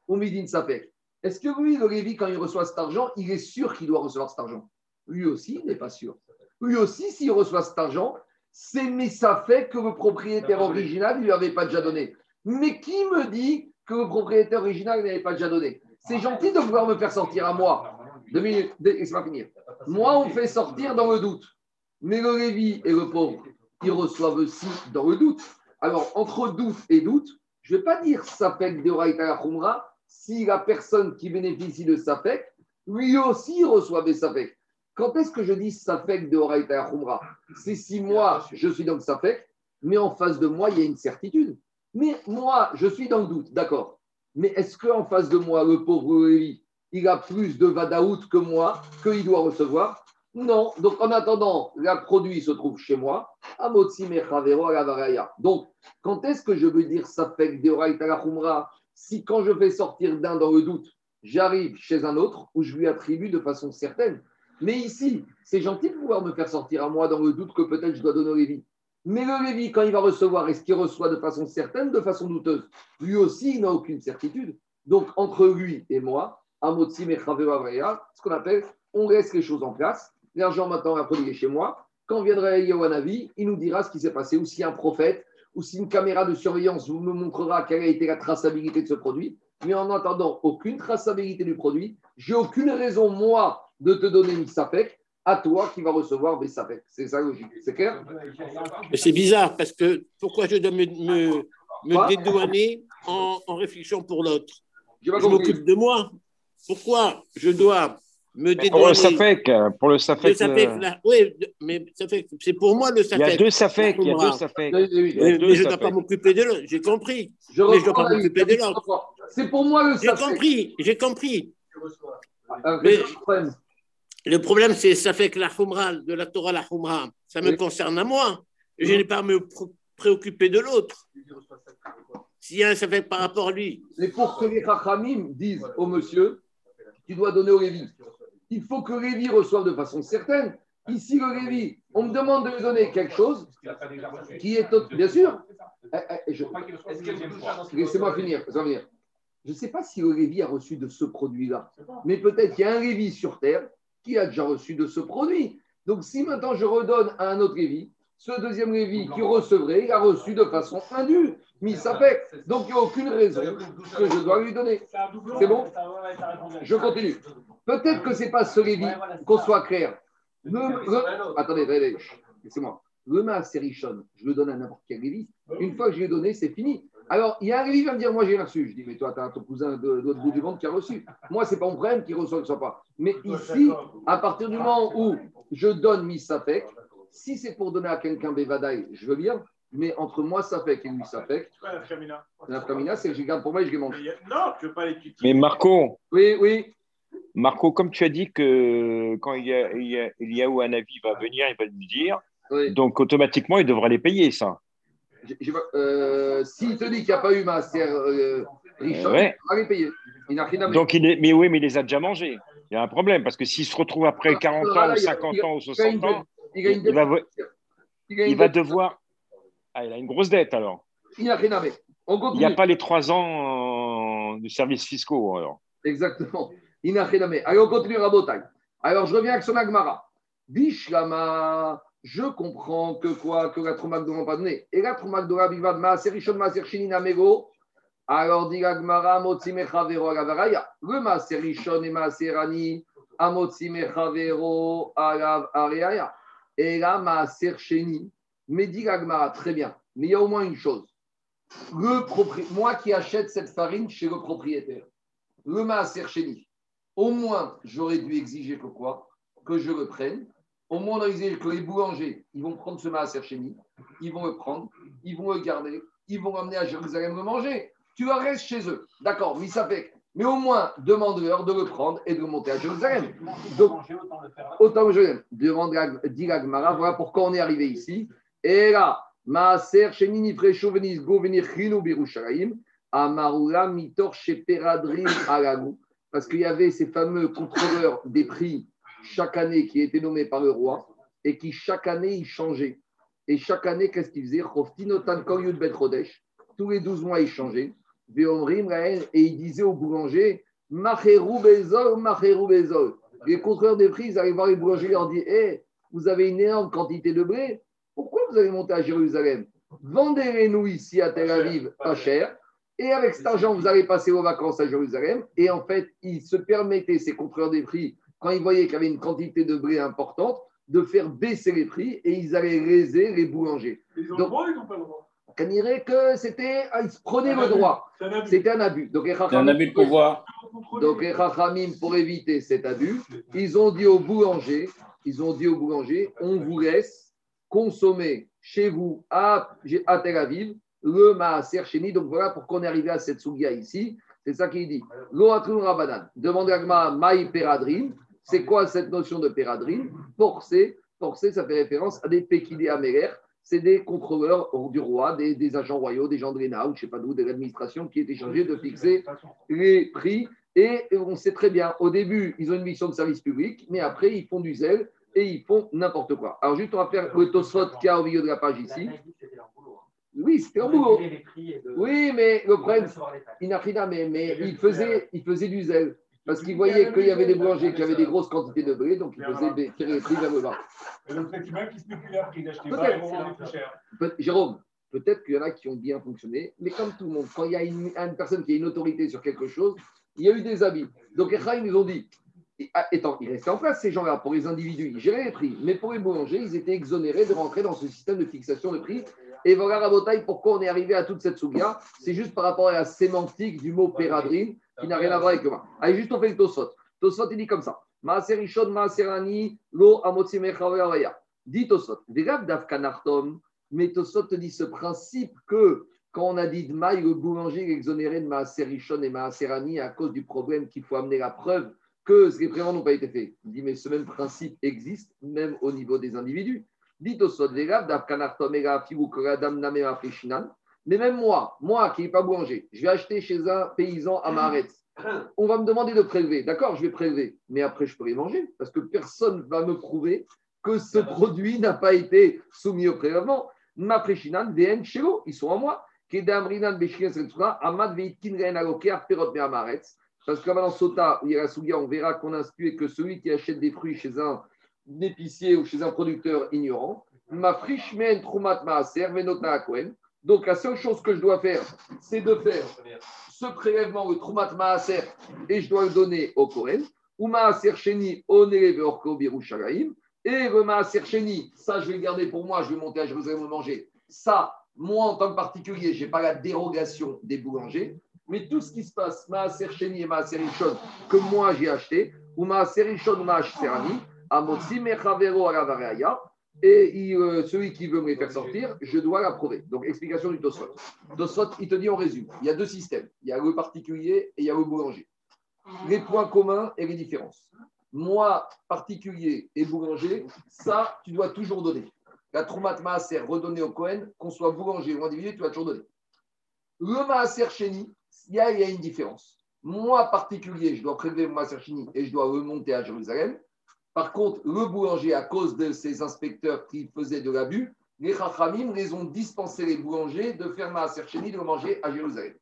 ou Midin Safek? Est-ce que lui, le Lévi, quand il reçoit cet argent, il est sûr qu'il doit recevoir cet argent? Lui aussi, il n'est pas sûr. Lui aussi, s'il reçoit cet argent, c'est mais que le propriétaire original ne lui avait pas déjà donné. Mais qui me dit que le propriétaire original ne l'avait pas déjà donné? C'est gentil de vouloir me faire sortir à moi. Deux minutes, laisse-moi finir. Moi, on fait sortir dans le doute. Mais le Lévi et le pauvre, ils reçoivent aussi dans le doute. Alors, entre doute et doute, je ne vais pas dire Safek de Raïta Khumra si la personne qui bénéficie de Safek, lui aussi reçoit des Safek. Quand est-ce que je dis Safek de Raïta Khumra? C'est si moi, je suis dans le mais en face de moi, il y a une certitude. Mais moi, je suis dans le doute, d'accord. Mais est-ce qu'en face de moi, le pauvre Lévi, il a plus de vadaout que moi, qu'il doit recevoir Non. Donc, en attendant, le produit se trouve chez moi. Donc, quand est-ce que je veux dire ça fait de si quand je fais sortir d'un dans le doute, j'arrive chez un autre où je lui attribue de façon certaine. Mais ici, c'est gentil de pouvoir me faire sortir à moi dans le doute que peut-être je dois donner au Lévi. Mais le Lévi, quand il va recevoir, est-ce qu'il reçoit de façon certaine, de façon douteuse? Lui aussi, il n'a aucune certitude. Donc, entre lui et moi, ce qu'on appelle, on laisse les choses en place. L'argent maintenant est produit chez moi. Quand viendra Yahwanavi, il nous dira ce qui s'est passé, ou si un prophète, ou si une caméra de surveillance vous me montrera quelle a été la traçabilité de ce produit. Mais en attendant aucune traçabilité du produit, j'ai aucune raison, moi, de te donner une SAPEC à toi qui va recevoir des SAPEC. C'est ça logique. C'est clair? C'est bizarre parce que pourquoi je dois me, me, dédouaner en, en réflexion pour l'autre? Je m'occupe de moi. Pourquoi je dois me dédouaner Pour le pour le SAFEC. Oui, mais c'est pour moi le SAFEC. Il y a deux SAFEC. Il y a deux SAFEC. Mais, je ne dois pas m'occuper de l'autre, j'ai compris. Je mais je ne dois pas m'occuper de l'autre. C'est pour moi le SAFEC. J'ai compris, j'ai compris. Mais, le problème, c'est SAFEC la Khumra, de la Torah la Khumra. Ça me concerne à moi. Je n'ai pas à me préoccuper de l'autre. S'il y a un SAFEC par rapport à lui. C'est pour que les Chachamim disent au monsieur tu dois donner au Lévi. Il faut que Lévi reçoive de façon certaine. Ici, le Lévi, on me demande de lui donner quelque chose qui est. Bien sûr. Eh, eh, laissez-moi finir. Je ne sais pas si le Lévi a reçu de ce produit-là, mais peut-être qu'il y a un Lévi sur Terre qui a déjà reçu de ce produit. Donc, si maintenant je redonne à un autre Lévi, ce deuxième Lévi qui recevrait, il a reçu de façon indue. Ça fait. Donc, il n'y a aucune raison que je dois lui donner. C'est bon Je continue. Peut-être que ce n'est pas ce Lévi, qu'on soit clair. Attendez, attendez, laissez-moi. Le Maaserichon, je le donne à n'importe quel Lévi. Une fois que je lui ai donné, c'est fini. Alors, il y a un Lévi qui va me dire Moi, j'ai reçu. Je dis Mais toi, tu as ton cousin de, l'autre bout du monde qui a reçu. Moi, ce n'est pas mon problème qui reçoit ou ne reçoit pas. Mais ici, à partir du moment où je donne Misafek, si c'est pour donner à quelqu'un Bevadaï, je veux bien. Mais entre moi, ça fait et lui, ça fait. La famina, c'est que je garde pour moi et je les mange. Non, je veux pas les Mais Marco. Oui, oui. Marco, comme tu as dit que quand il y a, il y a, un avis va venir, il va lui dire. Donc automatiquement, il devra les payer, ça. Euh, S'il te dit qu'il n'y a pas eu ma euh, Richard, il va les payer. Il n'a rien à Donc, il est, mais oui, mais il les a déjà mangés. Il y a un problème parce que s'il se retrouve après 40 ans, ou 50 ans, ou 60 ans, il, va, il va devoir. Ah, il a une grosse dette alors. Il n'a rien à Il n'y a pas les 3 ans de services fiscaux alors. Exactement. Il n'a rien à Allez, on continue Rabotai. Alors, je reviens avec son Agmara. Bishlama, je comprends que quoi Que la Tromak ne pas donné. Et la Tromak de Rabivad Maaser Rishon. Alors, dit Agmara, Motsi Mechavero Agavaraya. Le Maaser Rishon et Maaser Ani, Amotsi Mechavero Agav Ariaya. Et là, Maaser Sheni. Mais dit Agmara, très bien. Mais il y a au moins une chose. Le Moi qui achète cette farine chez le propriétaire, le Maaser Sheni, au moins, j'aurais dû exiger que quoi? Que je le prenne. Au moins, on a exigé que les boulangers, ils vont prendre ce maaser chéni, ils vont le prendre, ils vont le garder, ils vont l'amener à Jérusalem le manger. Tu vas rester chez eux. D'accord, mais. Mais au moins, demande-leur de le prendre et de le monter à Jérusalem. Autant que je. Demande Gmara, voilà pourquoi on est arrivé ici. Et là, Maaser Venis Go Venir Chino Amarula Mitor parce qu'il y avait ces fameux contrôleurs des prix chaque année qui étaient nommés par le roi et qui chaque année ils changeaient. Et chaque année, qu'est-ce qu'ils faisaient? Tous les 12 mois, ils changeaient. Et ils disaient au boulanger Les contrôleurs des prix, ils arrivent voir les boulangers et leur disent hey, Vous avez une énorme quantité de blé, pourquoi vous allez monter à Jérusalem? Vendez-les-nous ici à Tel Aviv pas cher. et avec cet argent, vous allez passer vos vacances à Jérusalem. Et en fait, ils se permettaient, ces contrôleurs des prix, quand ils voyaient qu'il y avait une quantité de blé importante, de faire baisser les prix et ils allaient raiser les boulangers. Ils ont le droit ou ils n'ont pas le droit? On dirait que c'était, ah, ils prenaient le droit. C'était un abus. Donc, un abus de pouvoir. Donc, les Chachamim, pour éviter cet abus, ils ont dit aux boulangers, ils ont dit aux boulangers, on vous laisse consommer chez vous à, à Tel Aviv le Maaser Sheni. Donc voilà pourquoi on est arrivé à cette Sugia ici. C'est ça qu'il dit. Loatrun Rabanan. Demande à Maï Peradrin. C'est quoi cette notion de Peradrin? Forcé. Forcé, ça fait référence à des Pekidé Améler. C'est des contrôleurs du roi, des, agents royaux, des gens de l'ENA ou je ne sais pas d'où, de l'administration qui étaient chargés de fixer les prix. Et on sait très bien, au début, ils ont une mission de service public, mais après, ils font du zèle et ils font n'importe quoi. Alors, juste, on va faire le Tosfot qui a au milieu de la page ici. Oui, c'était un boulot. Oui, mais le problème, mais, mais il, faisait, il faisait du zèle. Parce qu'il voyait qu'il y avait des boulangers qui avaient des grosses quantités de blé, donc il faisait tirer les prix vers le bas. Peut-être, Jérôme, peut-être qu'il y en a qui ont bien fonctionné, mais comme tout le monde, quand il y a une, personne qui a une autorité sur quelque chose, il y a eu des avis. Donc les ils nous ont dit, ah, étant, ils restaient en place ces gens-là pour les individus, ils géraient les prix, mais pour les boulangers, ils étaient exonérés de rentrer dans ce système de fixation de prix et voilà, Rabotaï, pourquoi on est arrivé à toute cette souga? C'est juste par rapport à la sémantique du mot péradrine, qui n'a rien à voir avec moi. Allez, juste on fait le Tosot. Tosot, il dit comme ça. Maaserishon, Maaserani, lo amotsimechaveya. Dit Tosot. Vegav dafkanartom. Mais Tosot te dit ce principe que quand on a dit de maille, le boulanger est exonéré de Maaserishon et Maaserani à cause du problème qu'il faut amener la preuve que ces paiements n'ont pas été faits. Il dit, mais ce même principe existe même au niveau des individus. Mais même moi, moi qui n'ai pas boulanger, je vais acheter chez un paysan à Maretz. On va me demander de prélever. D'accord, je vais prélever. Mais après, je peux les manger parce que personne ne va me prouver que ce produit n'a pas été soumis au prélèvement. Ma préchinan, VN, Shelo, ils sont en moi. Kedamrinan, Amad, Veitkin, Alokia, Perot, Meamaretz. Parce que dans Sota, on verra qu'on institué que celui qui achète des fruits chez un épicier ou chez un producteur ignorant, ma frichmen trumat maaser venotna kohen. Donc la seule chose que je dois faire, c'est de faire ce prélèvement, le trumat maaser, et je dois le donner au Kohen. Ou maaser sheni onele veorko birushalayim. Et le maaser ça je vais le garder pour moi, je vais monter à Jérusalem manger. Ça, moi en tant que particulier, je n'ai pas la dérogation des boulangers. Mais tout ce qui se passe, maaser sheni et maaser que moi j'ai acheté, ou maaser rishon ou maaser et euh, celui qui veut me les faire sortir, je dois l'approuver. Donc, explication du Tosfot. Tosfot, il te dit en résumé, il y a deux systèmes. Il y a le particulier et il y a le boulanger. Les points communs et les différences. Moi, particulier et boulanger, ça, tu dois toujours donner. La troumat maaser redonnée au Cohen, qu'on soit boulanger ou individu, tu dois toujours donner. Le maaser chéni, il y, a, il y a une différence. Moi, particulier, je dois prélever le maaser chéni et je dois remonter à Jérusalem. Par contre, le boulanger, à cause de ces inspecteurs qui faisaient de l'abus, les Chachamim les ont dispensé les boulangers de faire Maaser Sheni, de manger à Jérusalem.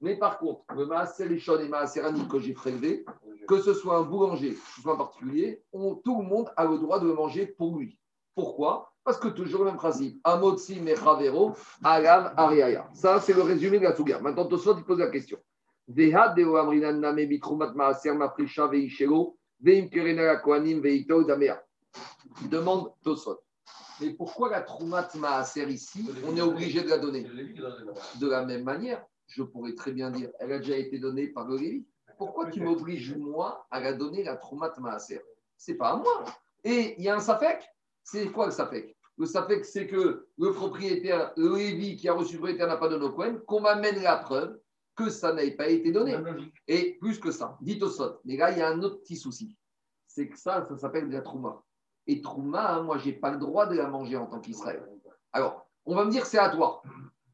Mais par contre, le Maaser et Maaser Ani que j'ai prélevé, que ce soit un boulanger, que ce soit particulier, tout le monde a le droit de le manger pour lui. Pourquoi? Parce que toujours le même principe. Amotsi Mechavero, Alam Ariaya. Ça, c'est le résumé de la Souga. Maintenant, Tosot, il pose la question. Name Maaser Maprisha. Demande Tosot. Mais pourquoi la Troumat Maaser ici, on est obligé de la donner De la même manière, je pourrais très bien dire, elle a déjà été donnée par le Lévi. Pourquoi tu m'obliges, moi, à la donner la Troumat Maaser? C'est pas à moi. Et il y a un Safek? C'est quoi le Safek? Le Safek, c'est que le propriétaire, le Lévi qui a reçu le propriétaire n'a pas donné au Cohen, qu'on m'amène la preuve que ça n'ait pas été donné. Et plus que ça, dites au sot. Mais là, il y a un autre petit souci. C'est que ça, ça s'appelle de la trouma. Et trouma, hein, moi, je n'ai pas le droit de la manger en tant qu'Israël. Alors, on va me dire c'est à toi.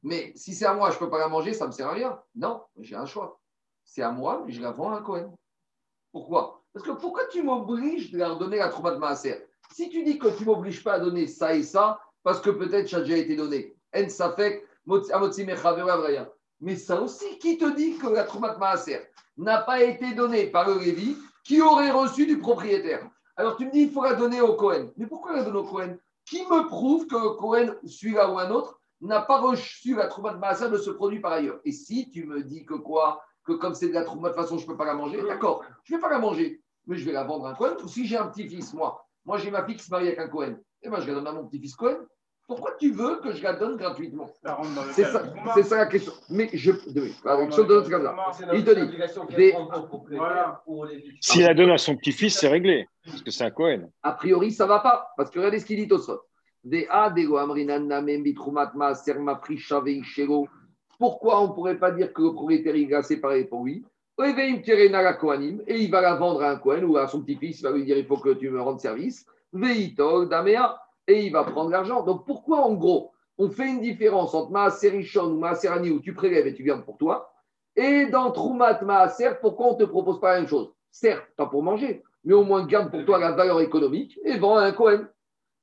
Mais si c'est à moi, je ne peux pas la manger, ça ne me sert à rien. Non, j'ai un choix. C'est à moi, mais je la vends à un Cohen. Pourquoi? Parce que pourquoi tu m'obliges de leur donner la trouma de Maaser? Si tu dis que tu ne m'obliges pas à donner ça et ça, parce que peut-être ça a déjà été donné. En safek, mais ça aussi, qui te dit que la Troumat Maaser n'a pas été donnée par le qui aurait reçu du propriétaire? Alors tu me dis, il faut la donner au Cohen. Mais pourquoi la donner au Cohen Qui me prouve que Cohen, celui-là ou un autre, n'a pas reçu la Troumat Maaser de ce produit par ailleurs? Et si tu me dis que quoi? Que comme c'est de la Troumat, de façon, je ne peux pas la manger, d'accord, je ne vais pas la manger, mais je vais la vendre à un Cohen. Ou si j'ai un petit-fils, moi, moi j'ai ma fille qui se marie avec un Cohen, et eh moi je la donne à mon petit-fils Cohen. Pourquoi tu veux que je la donne gratuitement? C'est ça, ça, la question. Mais je. Avec Il te dit. S'il la donne à son petit-fils, c'est réglé. Parce que c'est un Cohen. A priori, ça ne va pas. Parce que regardez ce qu'il dit au sol. Pourquoi on ne pourrait pas dire que le propriétaire il a séparé pour lui? Et il va la vendre à un Cohen ou à son petit-fils, il va lui dire il faut que tu me rendes service. Veitol, Damea et il va prendre l'argent. Donc pourquoi en gros on fait une différence entre Maaser Rishon ou Maaser Ani où tu prélèves et tu gardes pour toi et dans Troumat Maaser, pourquoi on ne te propose pas la même chose? Certes, pas pour manger, mais au moins garde pour toi la valeur économique et vends à un Cohen.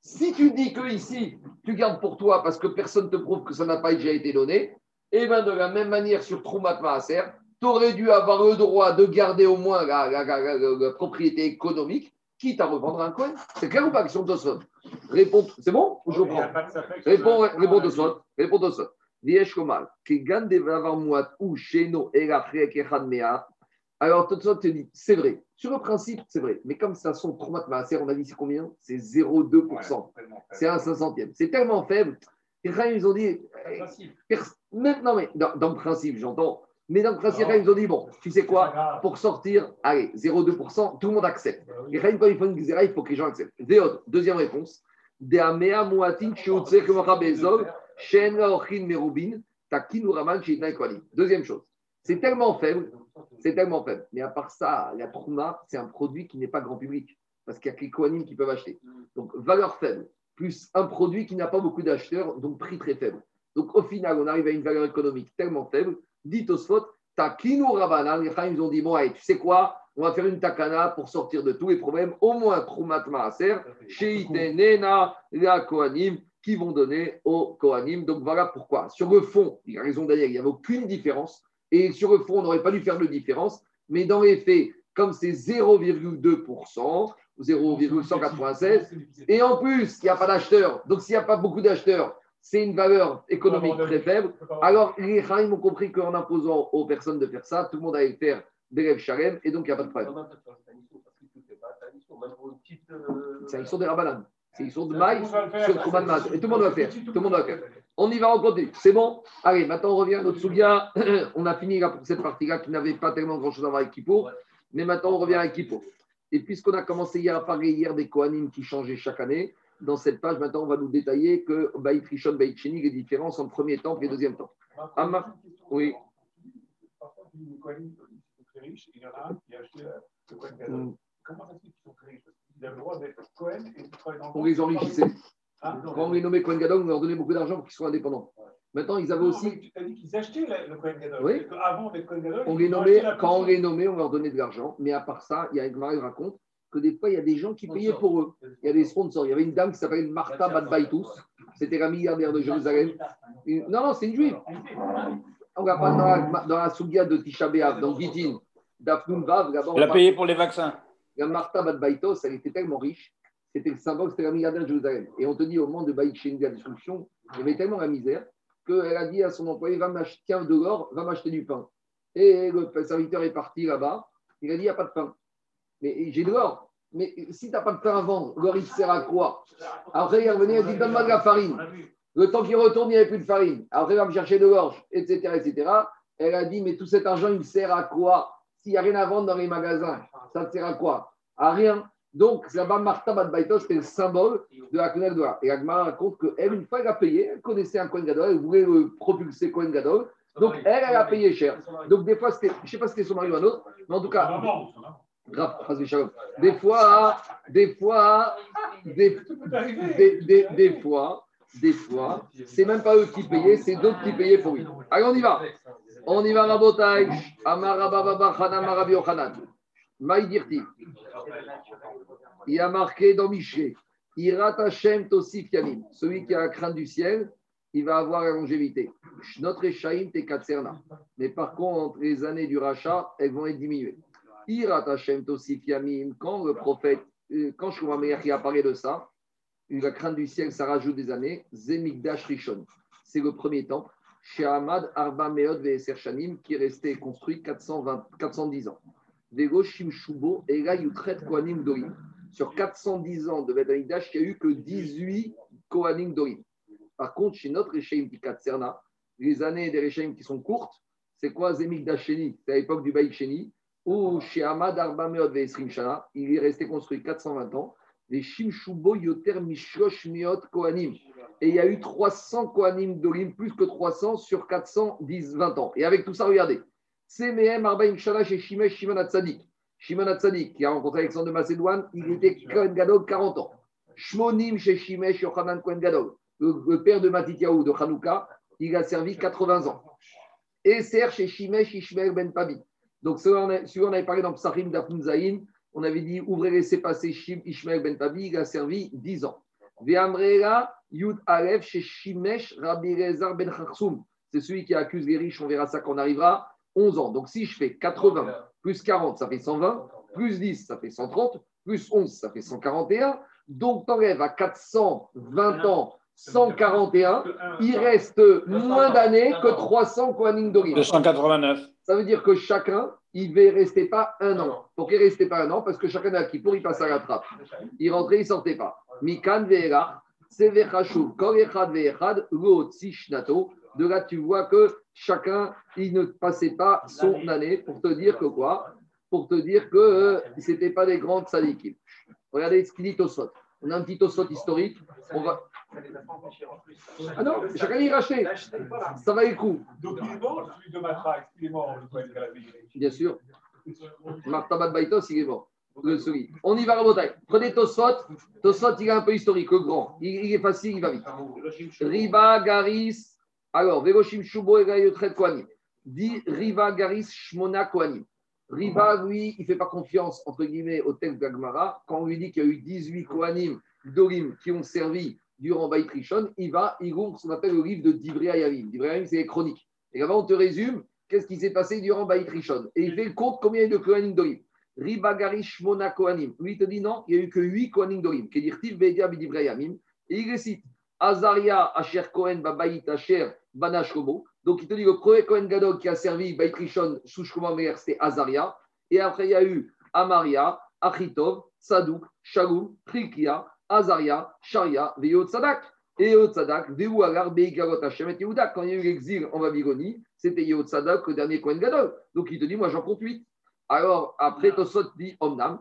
Si tu dis que ici, tu gardes pour toi parce que personne ne te prouve que ça n'a pas déjà été donné, et eh bien de la même manière sur Troumat Maaser, tu aurais dû avoir le droit de garder au moins la propriété économique quitte à revendre un coin. C'est clair ou pas question de Tosfot Réponds, c'est bon ou je reprends Réponds, réponds Tosfot. Réponds Tosfot. Alors, Tosfot te dit, c'est vrai. Sur le principe, c'est vrai. Mais comme ça son traumat on a dit c'est combien? C'est 0,2%. c'est un 500 C'est tellement faible. Et ils ont dit. Maintenant, mais dans, dans le principe, j'entends. Mais dans le principe, ils ont dit bon, tu sais quoi, pour sortir, allez, 0,2%, tout le monde accepte. Et quand il faut une il faut que les gens acceptent. Deuxième réponse. Deuxième chose. C'est tellement faible, c'est tellement faible. Mais à part ça, la Trouma, c'est un produit qui n'est pas grand public. Parce qu'il y a que les Kohanim qui peuvent acheter. Donc, valeur faible, plus un produit qui n'a pas beaucoup d'acheteurs, donc prix très faible. Donc, au final, on arrive à une valeur économique tellement faible dit Tosfot, Takinu Rabanan, les ils ont dit, bon, tu sais quoi, on va faire une takana pour sortir de tous les problèmes, au moins Troumat Maaser, Nena, la Kohanim, qui vont donner aux Kohanim. Donc voilà pourquoi. Sur le fond, il a raison Daniel, il n'y avait aucune différence. Et sur le fond, on n'aurait pas dû faire de différence. Mais dans les faits, comme c'est 0,2%, 0,196, et en plus, il n'y a pas d'acheteurs. Donc s'il n'y a pas beaucoup d'acheteurs, c'est une valeur économique très faible. Alors les Khaïm ont compris qu'en imposant aux personnes de faire ça, tout le monde allait faire des rêves charem, et donc il n'y a pas de problème. C'est un histoire des rabanan. C'est une histoire de maïs sur Trouman Maz. Et tout le monde va faire. Tout le monde va faire. On y va, en continue. C'est bon Allez, maintenant on revient à notre Sougia. <clears throat> on a fini là pour cette partie-là qui n'avait pas tellement grand-chose à voir avec Kippo. Mais maintenant on revient à Kippo. Et puisqu'on a commencé hier à parler hier des Kohanim qui changeaient chaque année, dans cette page, maintenant on va nous détailler que Baït Rishon, Baït Sheni, les différences entre premier temps et deuxième temps. Amma, oui. il y en a un qui a acheté le Kohen mm. Comment est-ce qu'ils sont très riches? Ils avaient le droit d'être Cohen et de travailler dans le On les enrichissait. Quand on les nommait Cohen Gadol, on leur donnait beaucoup d'argent pour qu'ils soient indépendants. Maintenant, ils avaient aussi. Tu as dit qu'ils achetaient le Cohen Gadol. Oui. Avant d'être Cohen Gadol, on les nommait, quand on les nommait, on leur donnait de l'argent. Mais à part ça, il y a Marie raconte que des fois, il y a des gens qui payaient pour eux. Il y a des sponsors. Il y avait une dame qui s'appelait Martha Badbaitus. C'était la milliardaire de Jérusalem. Non, non, c'est une juive. On va pas dans la, dans la Sougia de Tisha B'Av, dans Gitin, d'Afnun Vav. Elle a payé pour les vaccins. La Martha Badbaitos, elle était tellement riche, c'était le symbole, c'était la milliardaire de Jérusalem. Et on te dit, au moment de Baïk de la destruction, il y avait tellement la misère qu'elle a dit à son employé va m'acheter, tiens, de l'or, va m'acheter du pain. Et le serviteur est parti là-bas, il a dit il n'y a pas de pain. Mais j'ai de l'or. Mais si tu n'as pas de pain à vendre, l'or il sert à quoi? Après, il revenu, il dit donne-moi de la farine. Le temps qu'il retourne, il n'y avait plus de farine. Après, il va me chercher de l'orge, etc., etc. Elle a dit mais tout cet argent, il sert à quoi? S'il n'y a rien à vendre dans les magasins, ça ne sert à quoi? À rien. Donc, là-bas, Martha Badbaïtos, c'était le symbole de la Kohen Gadol. Et Agmar raconte qu'elle, une fois, elle a payé, elle connaissait un Kohen Gadol, elle voulait le propulser Kohen Gadol. Donc, elle, elle a payé cher. Donc, des fois, je ne sais pas si c'était son mari ou un autre, mais en tout cas, des fois, des fois, des, des, des, fois, des fois, c'est même pas eux qui payaient, c'est d'autres qui payaient pour lui. Allez, on y va. On y va, Rabotai. Maïdirti. Il y a marqué dans Miché. Irat Hashem Tosif. Celui qui a la crainte du ciel, il va avoir la longévité. Notre Eshaim te Katserna. Mais par contre, les années du rachat, elles vont être diminuées. Irat Hashem Tosif Yamin. Quand le prophète, euh, quand Shlomo qui a parlé de ça, la crainte du ciel, ça rajoute des années. Zemigdash Rishon. C'est le premier temple chez Ahmad Arba Meod Veser Shanim, qui est resté construit 420, 410 ans. Vego Shimshubo et là Yutret Kohanim Dorim. Sur 410 ans de Beth il n'y a eu que 18 Kohanim Dorim. Par contre, chez notre Rechaim Serna, les années des Rechaim qui sont courtes, c'est quoi Zemik Dasheni C'est à l'époque du Baïk Sheni, où chez Ahmad Arba Veser Shana, il est resté construit 420 ans. Les Shimshubo Yoter Mishlosh Miot Kohanim et il y a eu 300 Kohanim d'Olim, plus que 300 sur 410, 20 ans. Et avec tout ça, regardez. CMM Arbaim Shalash et Shimesh Shimon Atzadik. Shimon Atzadik, qui a rencontré Alexandre de Macédoine, il était Kohen Gadol 40 ans. Shmonim chez Shimesh Yochanan Kohen Gadol, le, père de Matityahu de Hanouka, il a servi 80 ans. Et Ser chez Shimesh Ishmael Ben Pabi. Donc, celui on avait parlé dans Psachim d'Afun on avait dit ouvrez laissez passer Ishmael Ben Pabi, il a servi 10 ans. Ve'amrela Yud chez Shimesh Rabbi Rezar Ben. C'est celui qui accuse les riches, on verra ça quand on arrivera. 11 ans. Donc si je fais 80 plus 40, ça fait 120, plus 10, ça fait 130, plus 11, ça fait 141. Donc tu enlèves à 420 ans 141, il reste moins d'années que 300 Kohanim Dorim. 289. Ça veut dire que chacun, il ne restait pas un an. Pourquoi il ne restait pas un an? Parce que chacun a qui pour il passe à la trappe. Il rentrait, il ne sortait pas. Mikan ve'erach, de là, tu vois que chacun, il ne passait pas son année pour te dire que quoi? Pour te dire que euh, ce n'était pas des grandes sadikim. Regardez ce qu'il dit Tosot. On a un petit Tosot historique. On va... Ah non, chacun y racheté. Ça va le coup. Donc il est mort, celui de Matra, il est mort, Bien sûr. Martabat Baitos, il est mort. On y va, Rabotai. Prenez Tosfot. Tosfot, il est un peu historique, le grand. Il, est facile, il va vite. Riba, Garis. Alors, Vegoshim Shubo et Gayotret Kohanim. Dit Riva, Garis, Shmona Kohanim. Riba, lui, il ne fait pas confiance, entre guillemets, au texte d'Agmara. Quand on lui dit qu'il y a eu 18 Kohanim d'Orim qui ont servi durant Baït Rishon, il va, il ouvre ce qu'on appelle le livre de Divrei Ayavim. C'est les chroniques. Et là-bas, on te résume qu'est-ce qui s'est passé durant Baït Rishon. Et il fait le compte combien il y a de Kohanim d'Orim. Riba Garish Mona Kohanim. Lui, il te dit non, il n'y a eu que 8 Kohanim d'Orim. Kedirtiv Bedia. Et il récite Azaria Asher Kohen Babaït Asher Banash Donc, il te dit le premier Kohen Gadol qui a servi Baït Rishon sous c'était Azaria. Et après, il y a eu Amaria, Achitov, Sadouk, Shalom, Trikia, Azaria, Sharia, Veyot Sadak. Et Veu Agar, Beikarot Hashem et Yehuda. Quand il y a eu l'exil en Babylonie, c'était Yehud Sadak, le dernier Kohen Gadol. Donc, il te dit, moi, j'en compte 8. Alors, après, Tosot dit Omnam,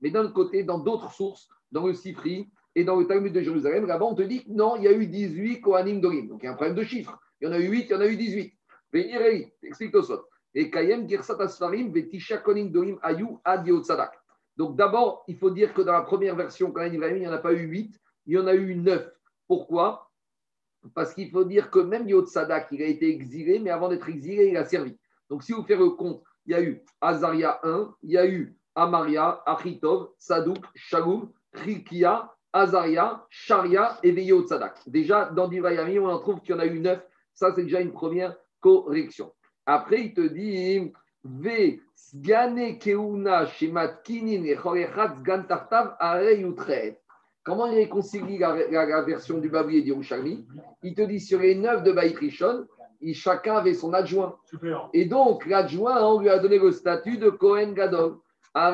mais d'un côté, dans d'autres sources, dans le Sifri et dans le Talmud de Jérusalem, là-bas, on te dit non, il y a eu 18 Kohanim Dorim. Donc il y a un problème de chiffres. Il y en a eu 8, il y en a eu 18. Mais Irei, explique Tosot. Et Kayem Girsat Asfarim, Vetisha Kohanim Dorim Ayu Ad Sadak. Donc d'abord, il faut dire que dans la première version, quand il n'y en a pas eu 8, il y en a eu 9. Pourquoi? Parce qu'il faut dire que même Yod Sadak, il a été exilé, mais avant d'être exilé, il a servi. Donc si vous faites le compte, il y a eu Azaria 1, il y a eu Amaria, Achitov, Sadouk, Shalom, Rikia, Azaria, Sharia et Veyo Tzadak. Déjà, dans Divrayami, on en trouve qu'il y en a eu neuf. Ça, c'est déjà une première correction. Après, il te dit Ve Sgane Keuna Shemat Kinin et Chorechat Sgan Tartav Comment il réconcilie la, la, version du Babli et Rouchami Il te dit sur les neuf de Baït Rishon, chacun avait son adjoint. Super. Et donc, l'adjoint, on lui a donné le statut de Kohen Gadol. Et à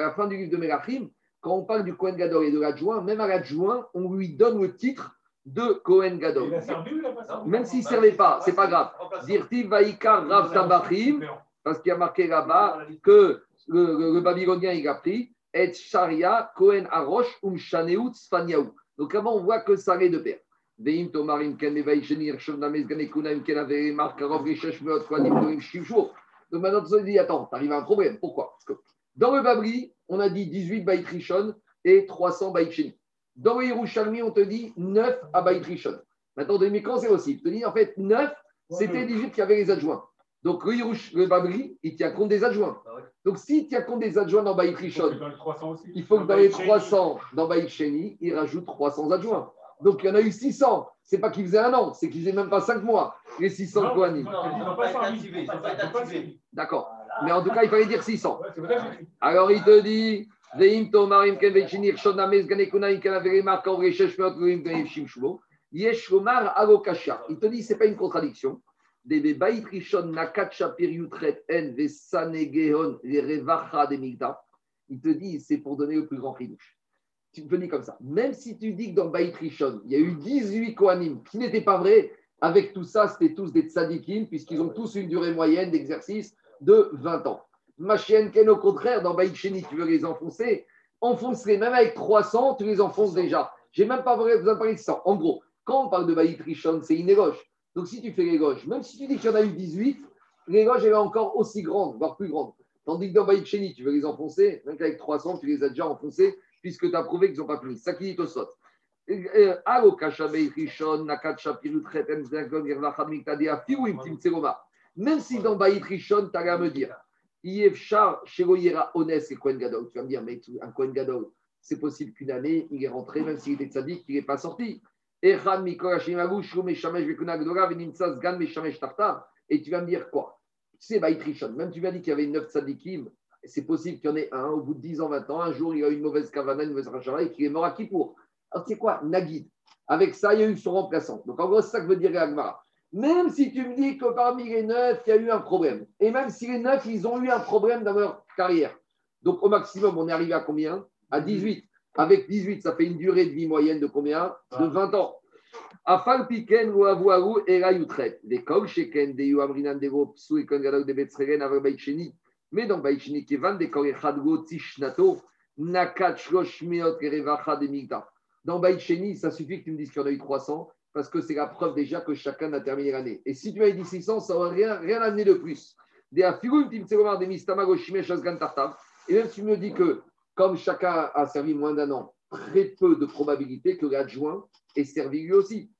la fin du livre de Melachim, quand on parle du Kohen Gadol et de l'adjoint, même à l'adjoint, on lui donne le titre de Kohen Gadol. Même s'il ne servait pas, c'est pas grave. Dirtiv Vaikar Rav Tabachim, parce qu'il y a marqué là-bas que le, Babylonien il a pris Et Sharia Kohen Arosh Um Shaneut Sfanyaou. Donc là-bas, on voit que ça allait de pair. Donc maintenant, tu te dis, attends, tu arrives à un problème. Pourquoi? Parce que dans le Babri, on a dit 18 Baït Rishon et 300 Baït Sheni. Dans le Yerushalmi, on te dit 9 à Baït Rishon. Maintenant, mais quand c'est possible Tu te dis, en fait, 9, c'était 18 qui avaient les adjoints. Donc le, le Babri, il tient compte des adjoints. Ah Donc s'il tient compte des adjoints dans Baït Rishon, il faut que dans les 300 dans Baït Sheni, il rajoute 300 adjoints. Donc il y en a eu 600. C'est pas qu'ils faisaient un an, c'est qu'ils faisaient même pas 5 mois, les 600 Kohanim. D'accord. Mais en tout cas, il fallait dire 600. Alors il te dit. Il te dit, ce n'est pas une contradiction. Il te dit, c'est pour donner le plus grand ridouche tu peux dire comme ça. Même si tu dis que dans Baït Rishon, il y a eu 18 Kohanim, qui n'était pas vrai, avec tout ça, c'était tous des tzadikim, puisqu'ils ont tous une durée moyenne d'exercice de 20 ans. Ma chienne, Ken, au contraire, dans Baït Sheni, tu veux les enfoncer, enfonce-les, même avec 300, tu les enfonces déjà. J'ai même pas besoin de parler de ça. En gros, quand on parle de Baït Rishon, c'est une éloge. Donc si tu fais l'éloge, même si tu dis qu'il y en a eu 18, l'éloge est encore aussi grande, voire plus grande. Tandis que dans Baït Sheni, tu veux les enfoncer, même qu'avec 300, tu les as déjà enfoncés, puisque tu as prouvé qu'ils n'ont pas fini. Ça qui dit au sot. Même si dans Baït Rishon, tu as à me dire, Yevchar, Shegoyera, Ones et Kohen Gadol. Tu vas me dire, mais un Kohen Gadol, c'est possible qu'une année, il est rentré, même s'il était tzaddik, il n'est pas sorti. Et tu vas me dire quoi? Tu sais, Baït Rishon, même tu m'as dit qu'il y avait 9 tzaddikim, c'est possible qu'il y en ait un, au bout de 10 ans, 20 ans, un jour, il a eu une mauvaise kavana, une mauvaise rachara et qu'il est mort à Kippour. Alors, c'est quoi? Nagid. Avec ça, il y a eu son remplaçant. Donc, en gros, c'est ça que veut dire Agmara. Même si tu me dis que parmi les neuf, il y a eu un problème, et même si les neuf, ils ont eu un problème dans leur carrière, donc au maximum, on est arrivé à combien? À 18. Avec 18, ça fait une durée de vie moyenne de combien? De 20 ans. Afal piken ou avouarou et la yutret. Des kol sheken, des yuamrinan, des gros psou et kongadok, des betsregen, avec cheni. Mais dans Baïchini Kevan, des Korechadgo Tishnato, Nakat Shloshmeot Kerevacha de Migda. Dans Baïchini, ça suffit que tu me dises qu'il y en a eu 300, parce que c'est la preuve déjà que chacun a terminé l'année. Et si tu m'avais dit 600, ça n'aurait rien, rien amené de plus. Et même si tu me dis que, comme chacun a servi moins d'un an, très peu de probabilité que l'adjoint ait servi lui aussi.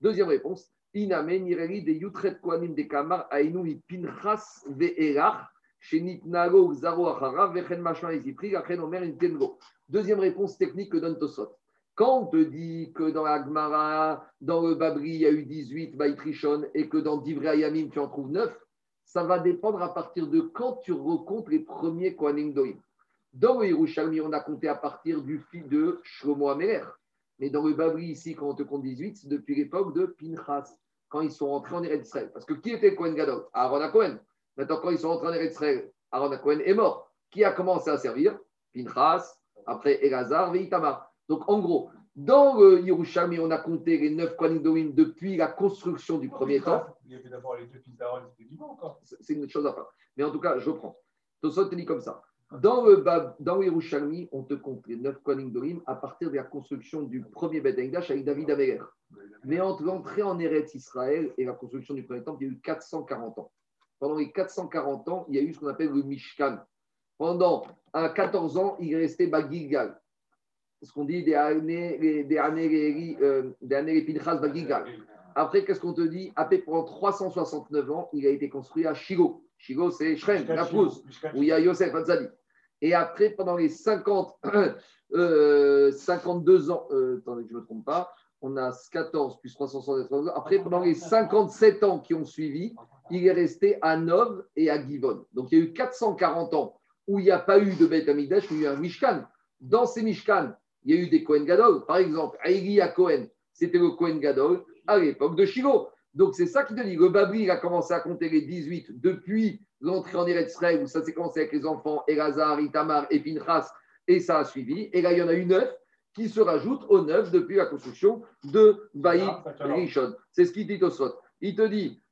Deuxième réponse. Iname de Yutret Koanim de Kamar, Ainu Pinchas Ve'erach, Deuxième réponse technique que donne Tosot. Quand on te dit que dans la Gemara, dans le Babri, il y a eu 18 Baïtrichon et que dans Divrei Ayamim, tu en trouves 9, ça va dépendre à partir de quand tu recomptes les premiers Koanim Doim. Dans le on a compté à partir du fils de Shlomo Améler. Mais dans le Babri, ici, quand on te compte 18, c'est depuis l'époque de Pinchas, quand ils sont entrés en Israël. Parce que qui était Kohen Gadol? Aaron Cohen. Maintenant, quand ils sont entrés en Eretz Aaron Cohen est mort. Qui a commencé à servir? Pinchas, après Elazar, Veitamar. Donc, en gros, dans le Yerushalmi, on a compté les neuf Kohen depuis la construction du premier temps. Il y avait d'abord les deux fils d'Aaron, c'était vivant encore. C'est une chose à part. Mais en tout cas, je prends. Tosot te dit comme ça. Dans le, dans Yerushalmi, on te compte les neuf Kohanim Dorim à partir de la construction du premier Beth avec David Améler. Mais entre l'entrée en Eretz Israël et la construction du premier temple, il y a eu 440 ans. Pendant les 440 ans, il y a eu ce qu'on appelle le Mishkan. Pendant 14 ans, il est resté Bagilgal. Ce qu'on dit des années, des années, euh, des années Pinchas Bagilgal. Après, qu'est-ce qu'on te dit? Après, pendant 369 ans, il a été construit à Shiloh. Shiloh, c'est Shrem, la Prouze, où il y a Yosef Hatzadi. Et après, pendant les 50, <coughs> euh, 52 ans, euh, attendez, je ne me trompe pas, on a 14 plus 363 ans. Après, pendant les 57 ans qui ont suivi, il est resté à Nov et à Givon. Donc, il y a eu 440 ans où il n'y a pas eu de Beth Amidash, où il y a eu un Mishkan. Dans ces Mishkan, il y a eu des Kohen Gadol. Par exemple, Aïri à Cohen, c'était le Kohen Gadol à l'époque de Shiloh. Donc, c'est ça qui te dit. Le Babri, il a commencé à compter les 18 depuis l'entrée en Eretz où ça s'est commencé avec les enfants Elazar, Itamar et Pinchas, et ça a suivi. Et là, il y en a eu neuf qui se rajoutent aux neuf depuis la construction de Baït Rishon. C'est ce qu'il dit au Sot. Il te dit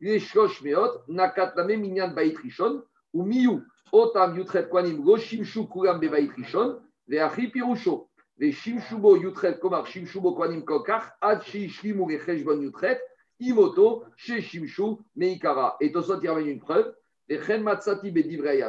les shlosh meot, minyan bait rishon, ou miyu, otam yutret kwanim, lo shimshu kulam bebait rishon, ve achi pirusho, ve shimshubo yutret komar shimshubo kwanim kokach, ad shi shlimu yutret, imoto, sheshimshu, meikara. Et Tosot y ramène une preuve, ve chen matsati bedivrei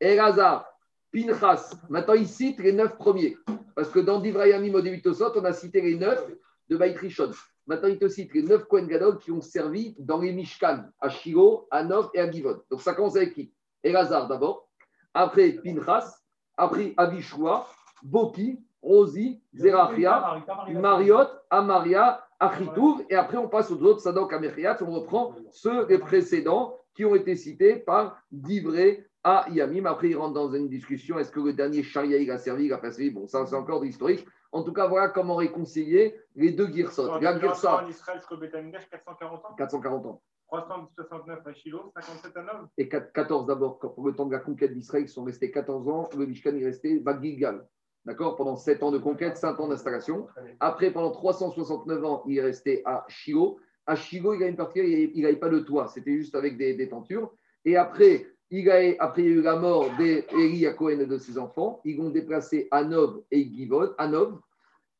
er Pinchas, maintenant il cite les neuf premiers. Parce que dans Divrayamim au début de on a cité les neuf de Baïtrichon. Maintenant, il te cite les neuf Kohen Gadol qui ont servi dans les Mishkan, à Shiro, à Nov et à Givon. Donc, ça commence avec qui? Elazar d'abord. Après, Pinchas. Après, Avishua, Boki, Rosi, Zerachia, Mariot, Amaria, Achitouv, et après on passe aux autres Sadok Amechiat, on reprend ceux des précédents qui ont été cités par Divré à Yamim. Après, il rentre dans une discussion est-ce que le dernier Sharia a servi, il a pas servi? Bon, ça c'est encore de l'historique. En tout cas, voilà comment réconcilier les deux Girsot. La Girsot. En Israël jusqu'au 440 ans 440 ans. 369 à Shiloh, 57 à 9 Et 14 d'abord, pour le temps de la conquête d'Israël, ils sont restés 14 ans. Le Mishkan est resté Bagilgal. D'accord? Pendant 7 ans de conquête, 5 ans d'installation. Après, pendant 369 ans, il est resté à Shiloh. À Shiloh, il a une partie, il n'avait pas de toit, c'était juste avec des, tentures. Et après, il a, après, il y a eu la mort d'Eli à Cohen et de ses enfants. Ils ont déplacé à Nov et Givon. À Nov.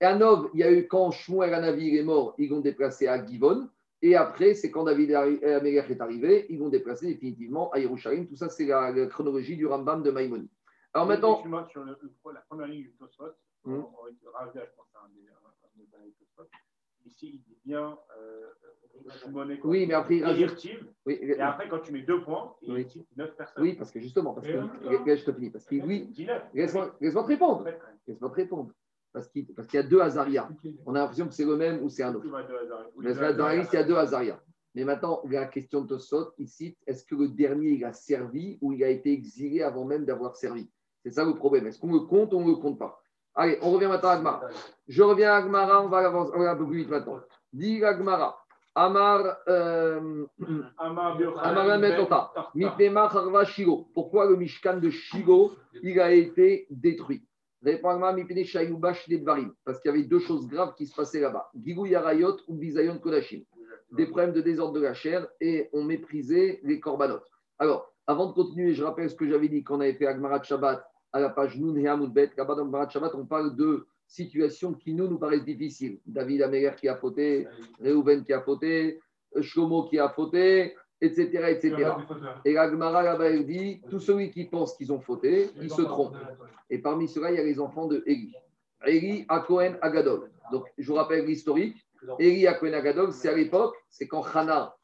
Et à Nov, il y a eu quand Shmuel Anavi est mort, ils ont déplacé à Givon. Et après, c'est quand David Améler est arrivé, ils vont déplacer définitivement à Yerushalayim. Tout ça, c'est la, la, chronologie du Rambam de Maïmoni. Alors maintenant. Sur le, la première ligne du Tosfot, mmh. on je Ici, il bien euh, Oui, mais après, il rajoute. Oui, et après, quand tu mets deux points, il oui. dit 9 personnes. Oui, parce que justement, parce que, là, je te finis. Parce que oui, laisse-moi laisse te répondre. Laisse-moi te répondre. Parce qu'il y a deux Azaria. On a l'impression que c'est le même ou c'est un autre. Dans la liste, il y a deux Azaria. Mais maintenant, la question de Tosot, ici, est-ce que le dernier, il a servi ou il a été exilé avant même d'avoir servi? C'est ça le problème. Est-ce qu'on le compte ou on ne le compte pas? Allez, on revient maintenant à Agmara. Je reviens à Agmara, on va avancer un peu plus vite maintenant. Dis Agmara. Amar, euh, Amar Pourquoi le Mishkan de Shigo, il a été détruit? Parce qu'il y avait deux choses graves qui se passaient là-bas. Gigou Yarayot ou Bizayon Kodashim. Des problèmes de désordre de la chair et on méprisait les korbanot. Alors, avant de continuer, je rappelle ce que j'avais dit quand on avait fait Agmarat Shabbat à la page Nun et. Là-bas, dans Agmarat Shabbat, on parle de situations qui nous, nous paraissent difficiles. David Améler qui a fauté, Reuven qui a fauté, Shlomo qui a fauté, etc. etc. Et la Gemara là-bas, elle dit tout celui qui pense qu'ils ont fauté, ils se trompent. Et parmi ceux-là, il y a les enfants de Eli. Eli à Cohen Agadol. Donc, je vous rappelle l'historique. Eli à Cohen Agadol, c'est à l'époque, c'est quand Hana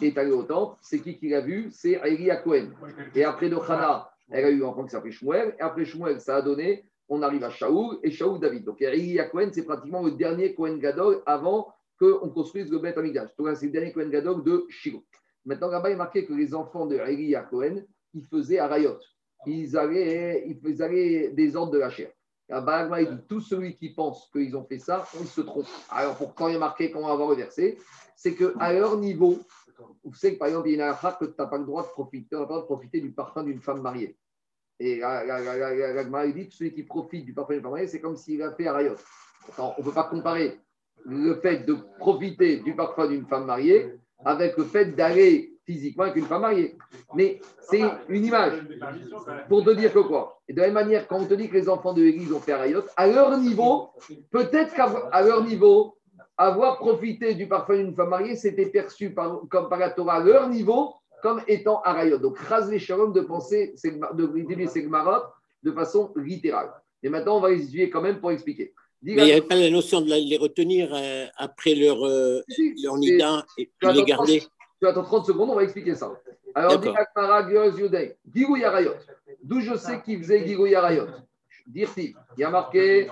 est allé au temple. C'est qui qui l'a vu? C'est Eli à Cohen. Et après de Hana, elle a eu un enfant qui s'appelait Shmuel. Et après Shmuel, ça a donné, on arrive à Shaoul et Shaoul David. Donc, Eli à Cohen, c'est pratiquement le dernier Cohen Gadol avant qu'on construise le Beth Amidash. Donc, c'est le dernier Cohen Gadol de Shiloh. Maintenant, là-bas, il est marqué que les enfants de Eli à Cohen, ils faisaient Arayot. Ils allaient, ils des ordres de la chair. Là-bas, il dit tout celui qui pense qu'ils ont fait ça, ils se trompe. Alors, pourquoi il est marqué qu'on va avoir le C'est qu'à leur niveau, vous savez que par exemple, il y a une affaire que tu n'as pas le droit de profiter, de profiter du parfum d'une femme mariée. Et la, la, dit celui qui profite du parfum d'une femme mariée, c'est comme s'il a fait Arayot. on ne peut pas comparer le fait de profiter du parfum d'une femme mariée avec le fait d'aller physiquement avec une femme mariée. Mais c'est une image pour te dire que quoi? Et de la même manière, quand on te dit que les enfants de l'Église ont fait Arayot, à leur niveau, peut-être qu'à leur niveau, avoir profité du parfum d'une femme mariée, c'était perçu par, comme par la Torah à leur niveau comme étant Arayot. Donc, rase les shalom de penser de ces de façon littérale. Et maintenant, on va les étudier quand même pour expliquer. Mais il n'y avait pas la notion de les retenir euh, après leur, euh, leur nida et puis les garder. Tu attends 30 secondes, on va expliquer ça. Alors, dit Gigou Yarayot. D'où je sais qu'il faisait Gigou Yarayot. Dirti, il y a marqué,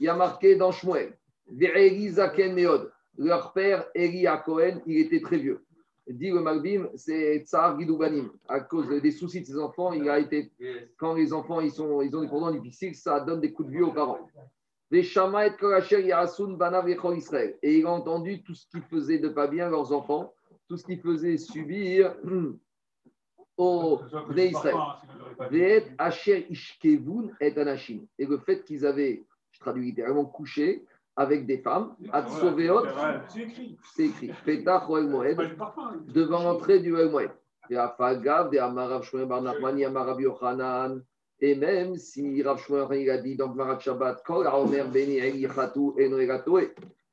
il y a marqué dans Shmuel. Leur père, Eli Cohen, il était très vieux. Dit le Malbim, c'est Tsar Gidoubanim. À cause des soucis de ses enfants, il a été, quand les enfants ils sont, ils ont des problèmes difficiles, ça donne des coups de vieux aux parents. Et il a entendu tout ce qui faisait de pas bien leurs enfants, tout ce qui faisait subir <clears throat> aux Israël. Et le fait qu'ils avaient, je traduis littéralement, couché avec des femmes, c'est écrit, devant l'entrée du Moed. Et même si Rav Shmuel a dit dans Marat Shabbat,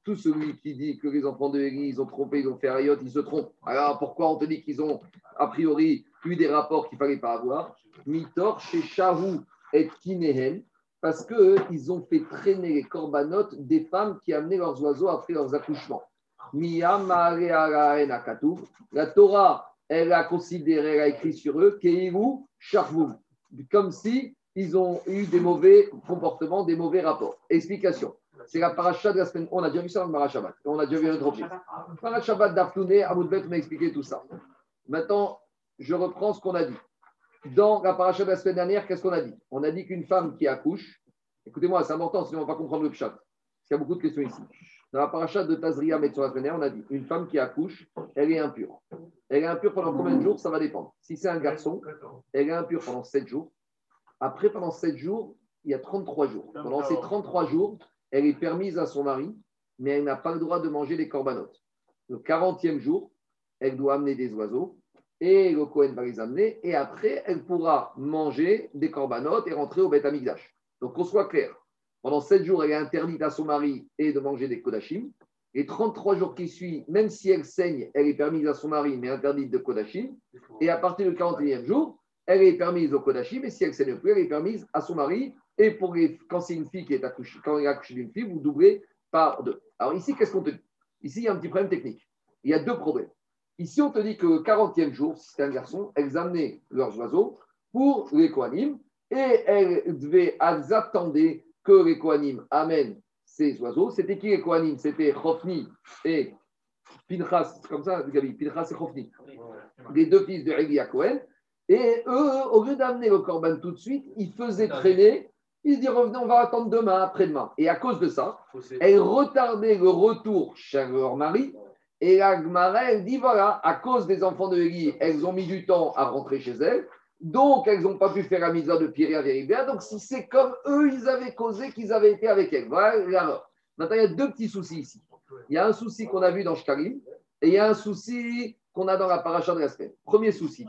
tout celui qui dit que les enfants de l'Église ont trompé, ils ont fait Ayot, ils se trompent. Alors pourquoi on te dit qu'ils ont a priori eu des rapports qu'il ne fallait pas avoir? Mitor chez Shahu et Kinehen, parce qu'ils ont fait traîner les corbanotes des femmes qui amenaient leurs oiseaux après leurs accouchements. La Torah, elle a considéré, elle a écrit sur eux, Keivu comme si ils ont eu des mauvais comportements, des mauvais rapports. Explication. C'est la paracha de la semaine. On a déjà vu ça dans le Marachabad. On a déjà vu un autre Parashabat d'Aftouné, Amoudbet m'a expliqué tout ça. Maintenant, je reprends ce qu'on a dit. Dans la paracha de la semaine dernière, qu'est-ce qu'on a dit? On a dit qu'une femme qui accouche, écoutez-moi, c'est important, sinon on ne va pas comprendre le pshat. Parce qu'il y a beaucoup de questions ici. Dans la paracha de Tazria sur la semaine dernière, on a dit une femme qui accouche, elle est impure. Elle est impure pendant combien de jours? Ça va dépendre. Si c'est un garçon, elle est impure pendant 7 jours. Après, pendant 7 jours, il y a 33 jours. Pendant ces 33 jours, elle est permise à son mari, mais elle n'a pas le droit de manger des corbanotes. Le 40e jour, elle doit amener des oiseaux et le Cohen va les amener. Et après, elle pourra manger des corbanotes et rentrer au Beth Amigdash. Donc, qu'on soit clair. Pendant 7 jours, elle est interdite à son mari et de manger des kodachim. Et 33 jours qui suivent, même si elle saigne, elle est permise à son mari, mais interdite de Kodashim. Et à partir du 41e jour, elle est permise au Kodashim, et si elle saigne plus, elle est permise à son mari. Et pour quand c'est une fille qui est accouchée, quand elle est d'une fille, vous doublez par deux. Alors ici, qu'est-ce qu'on te dit? Ici, il y a un petit problème technique. Il y a deux problèmes. Ici, on te dit que le 40e jour, si c'était un garçon, elles amenaient leurs oiseaux pour les Kohanim, et elles, devaient, elles attendaient que les Kohanim amènent ces oiseaux. C'était qui les Kohanim? C'était Chofni et Pinchas, comme ça, Gabi, Pinchas et Chofni, les deux fils de Régi Cohen. Et eux, au lieu d'amener le corban tout de suite, ils faisaient traîner. Ils se disaient, revenez, on va attendre demain, après-demain. Et à cause de ça, elles retardaient le retour chez leur mari Et la dit voilà, à cause des enfants de Eli, elles ont mis du temps à rentrer chez elles. Donc, elles n'ont pas pu faire la mise de Pierre à Véribéa. Donc, si c'est comme eux, ils avaient causé qu'ils avaient été avec elles. Voilà alors. Maintenant, il y a deux petits soucis ici. Il y a un souci qu'on a vu dans Shkalim et il y a un souci qu'on a dans la paracha de la. Premier souci.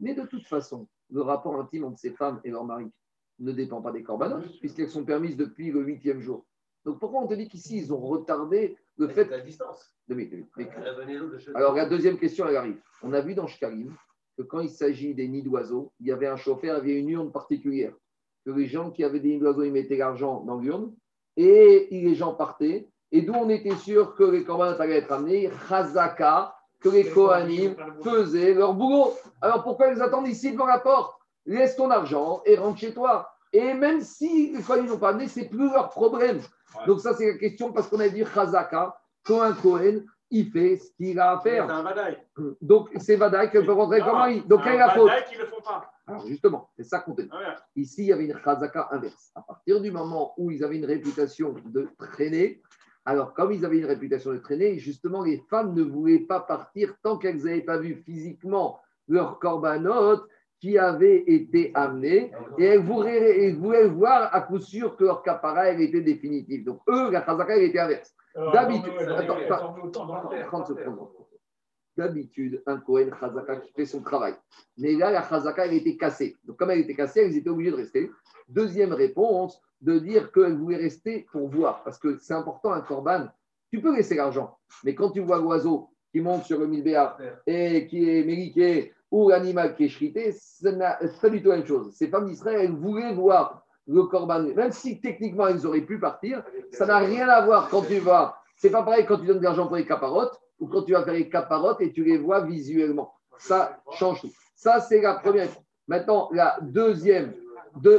Mais de toute façon, le rapport intime entre ces femmes et leur mari ne dépend pas des corbanotes, puisqu'elles sont permises depuis le huitième jour. Donc pourquoi on te dit qu'ici, ils ont retardé le fait. La distance. Alors la deuxième question, elle arrive. On a vu dans Shkalim que quand il s'agit des nids d'oiseaux, il y avait un chauffeur, il y avait une urne particulière. Que les gens qui avaient des nids d'oiseaux, ils mettaient l'argent dans l'urne et les gens partaient. Et d'où on était sûr que les corbanotes allaient être amenés, Chazaka, que les Kohanim faisaient leur boulot. Alors pourquoi ils attendent ici devant la porte? Laisse ton argent et rentre chez toi. Et même si les Kohanim n'ont pas amené, c'est plus leur problème. Donc ça, c'est la question parce qu'on a dit Chazaka, Kohen Kohen, il fait ce qu'il a à faire. Donc c'est Vadaï qui peut rentrer comme mari. Donc quelle est la faute qui le font pas. Alors justement, c'est ça qu'on dit. Ah Ici, il y avait une Chazaka inverse. À partir du moment où ils avaient une réputation de traîner, alors, comme ils avaient une réputation de traîner, justement, les femmes ne voulaient pas partir tant qu'elles n'avaient pas vu physiquement leur corbanote qui avait été amené et elles voulaient, voir à coup sûr que leur capara était définitif. Donc, eux, la chazaka, elle était inverse. D'habitude, D'habitude, un Kohen chazaka qui fait son travail. Mais là, la chazaka, elle était cassée. Donc, comme elle était cassée, elles étaient obligées de rester. Deuxième réponse, de dire qu'elle voulait rester pour voir. Parce que c'est important, un corban, tu peux laisser l'argent. Mais quand tu vois l'oiseau qui monte sur le milbéa et qui est méliqué ou l'animal qui est chrité, c'est pas du tout la même chose. Ces femmes d'Israël, elles voulaient voir le corban. Même si techniquement elles auraient pu partir, ça n'a rien à voir quand tu vas. C'est pas pareil quand tu donnes de l'argent pour les caparottes ou quand tu vas faire les caparottes et tu les vois visuellement. Ça change tout. Ça, c'est la première. Maintenant, la deuxième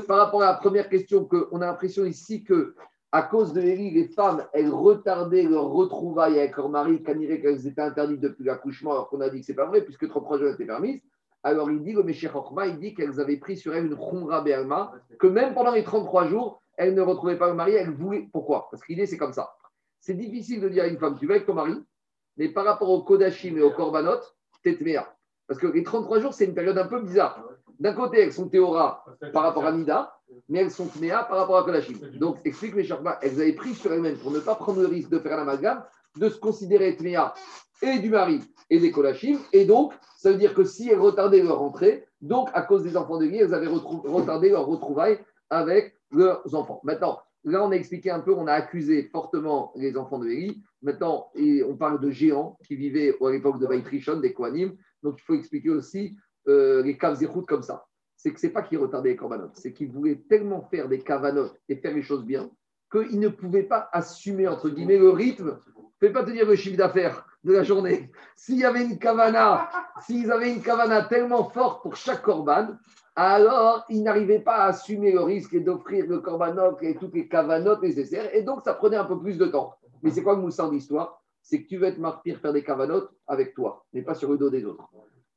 par rapport à la première question, on a l'impression ici que à cause de Élie, les femmes, elles retardaient leur retrouvaille avec leur mari, qu'elles étaient interdites depuis l'accouchement, alors qu'on a dit que ce n'est pas vrai, puisque trop proches étaient permises. Alors il dit, le Méché il dit qu'elles avaient pris sur elles une Khumra Berma, que même pendant les 33 jours, elles ne retrouvaient pas le mari, elles voulaient. Pourquoi? Parce que l'idée, c'est comme ça. C'est difficile de dire à une femme, tu vas avec ton mari, mais par rapport au Kodashim et au Korbanot, t'es. Parce que les 33 jours, c'est une période un peu bizarre. D'un côté, elles sont théora par rapport à Nida, mais elles sont Tméa par rapport à Kodashim. Donc, explique les Sharma, elles avaient pris sur elles-mêmes pour ne pas prendre le risque de faire l'amalgame, de se considérer Tméa et du mari et des Kodashim. Et donc, ça veut dire que si elles retardaient leur rentrée, donc à cause des enfants de vie, elles avaient retardé leur retrouvaille avec leurs enfants. Maintenant, là, on a expliqué un peu, on a accusé fortement les enfants de Eli. Maintenant, on parle de géants qui vivaient à l'époque de Baïtrichon, des Kohanim. Donc, il faut expliquer aussi euh, les caves comme ça. C'est que c'est pas qu'ils retardaient les corbanotes, c'est qu'ils voulaient tellement faire des cavanotes et faire les choses bien qu'ils ne pouvaient pas assumer, entre guillemets, le rythme. Je ne pas te dire le chiffre d'affaires de la journée. S'il y avait une cavana, s'ils avaient une cavana tellement forte pour chaque corban, alors ils n'arrivaient pas à assumer le risque et d'offrir le corbanot et toutes les cavanotes nécessaires. Et donc, ça prenait un peu plus de temps. Mais c'est quoi le moussant d'histoire C'est que tu veux être martyr, faire des cavanotes avec toi, mais pas sur le dos des autres.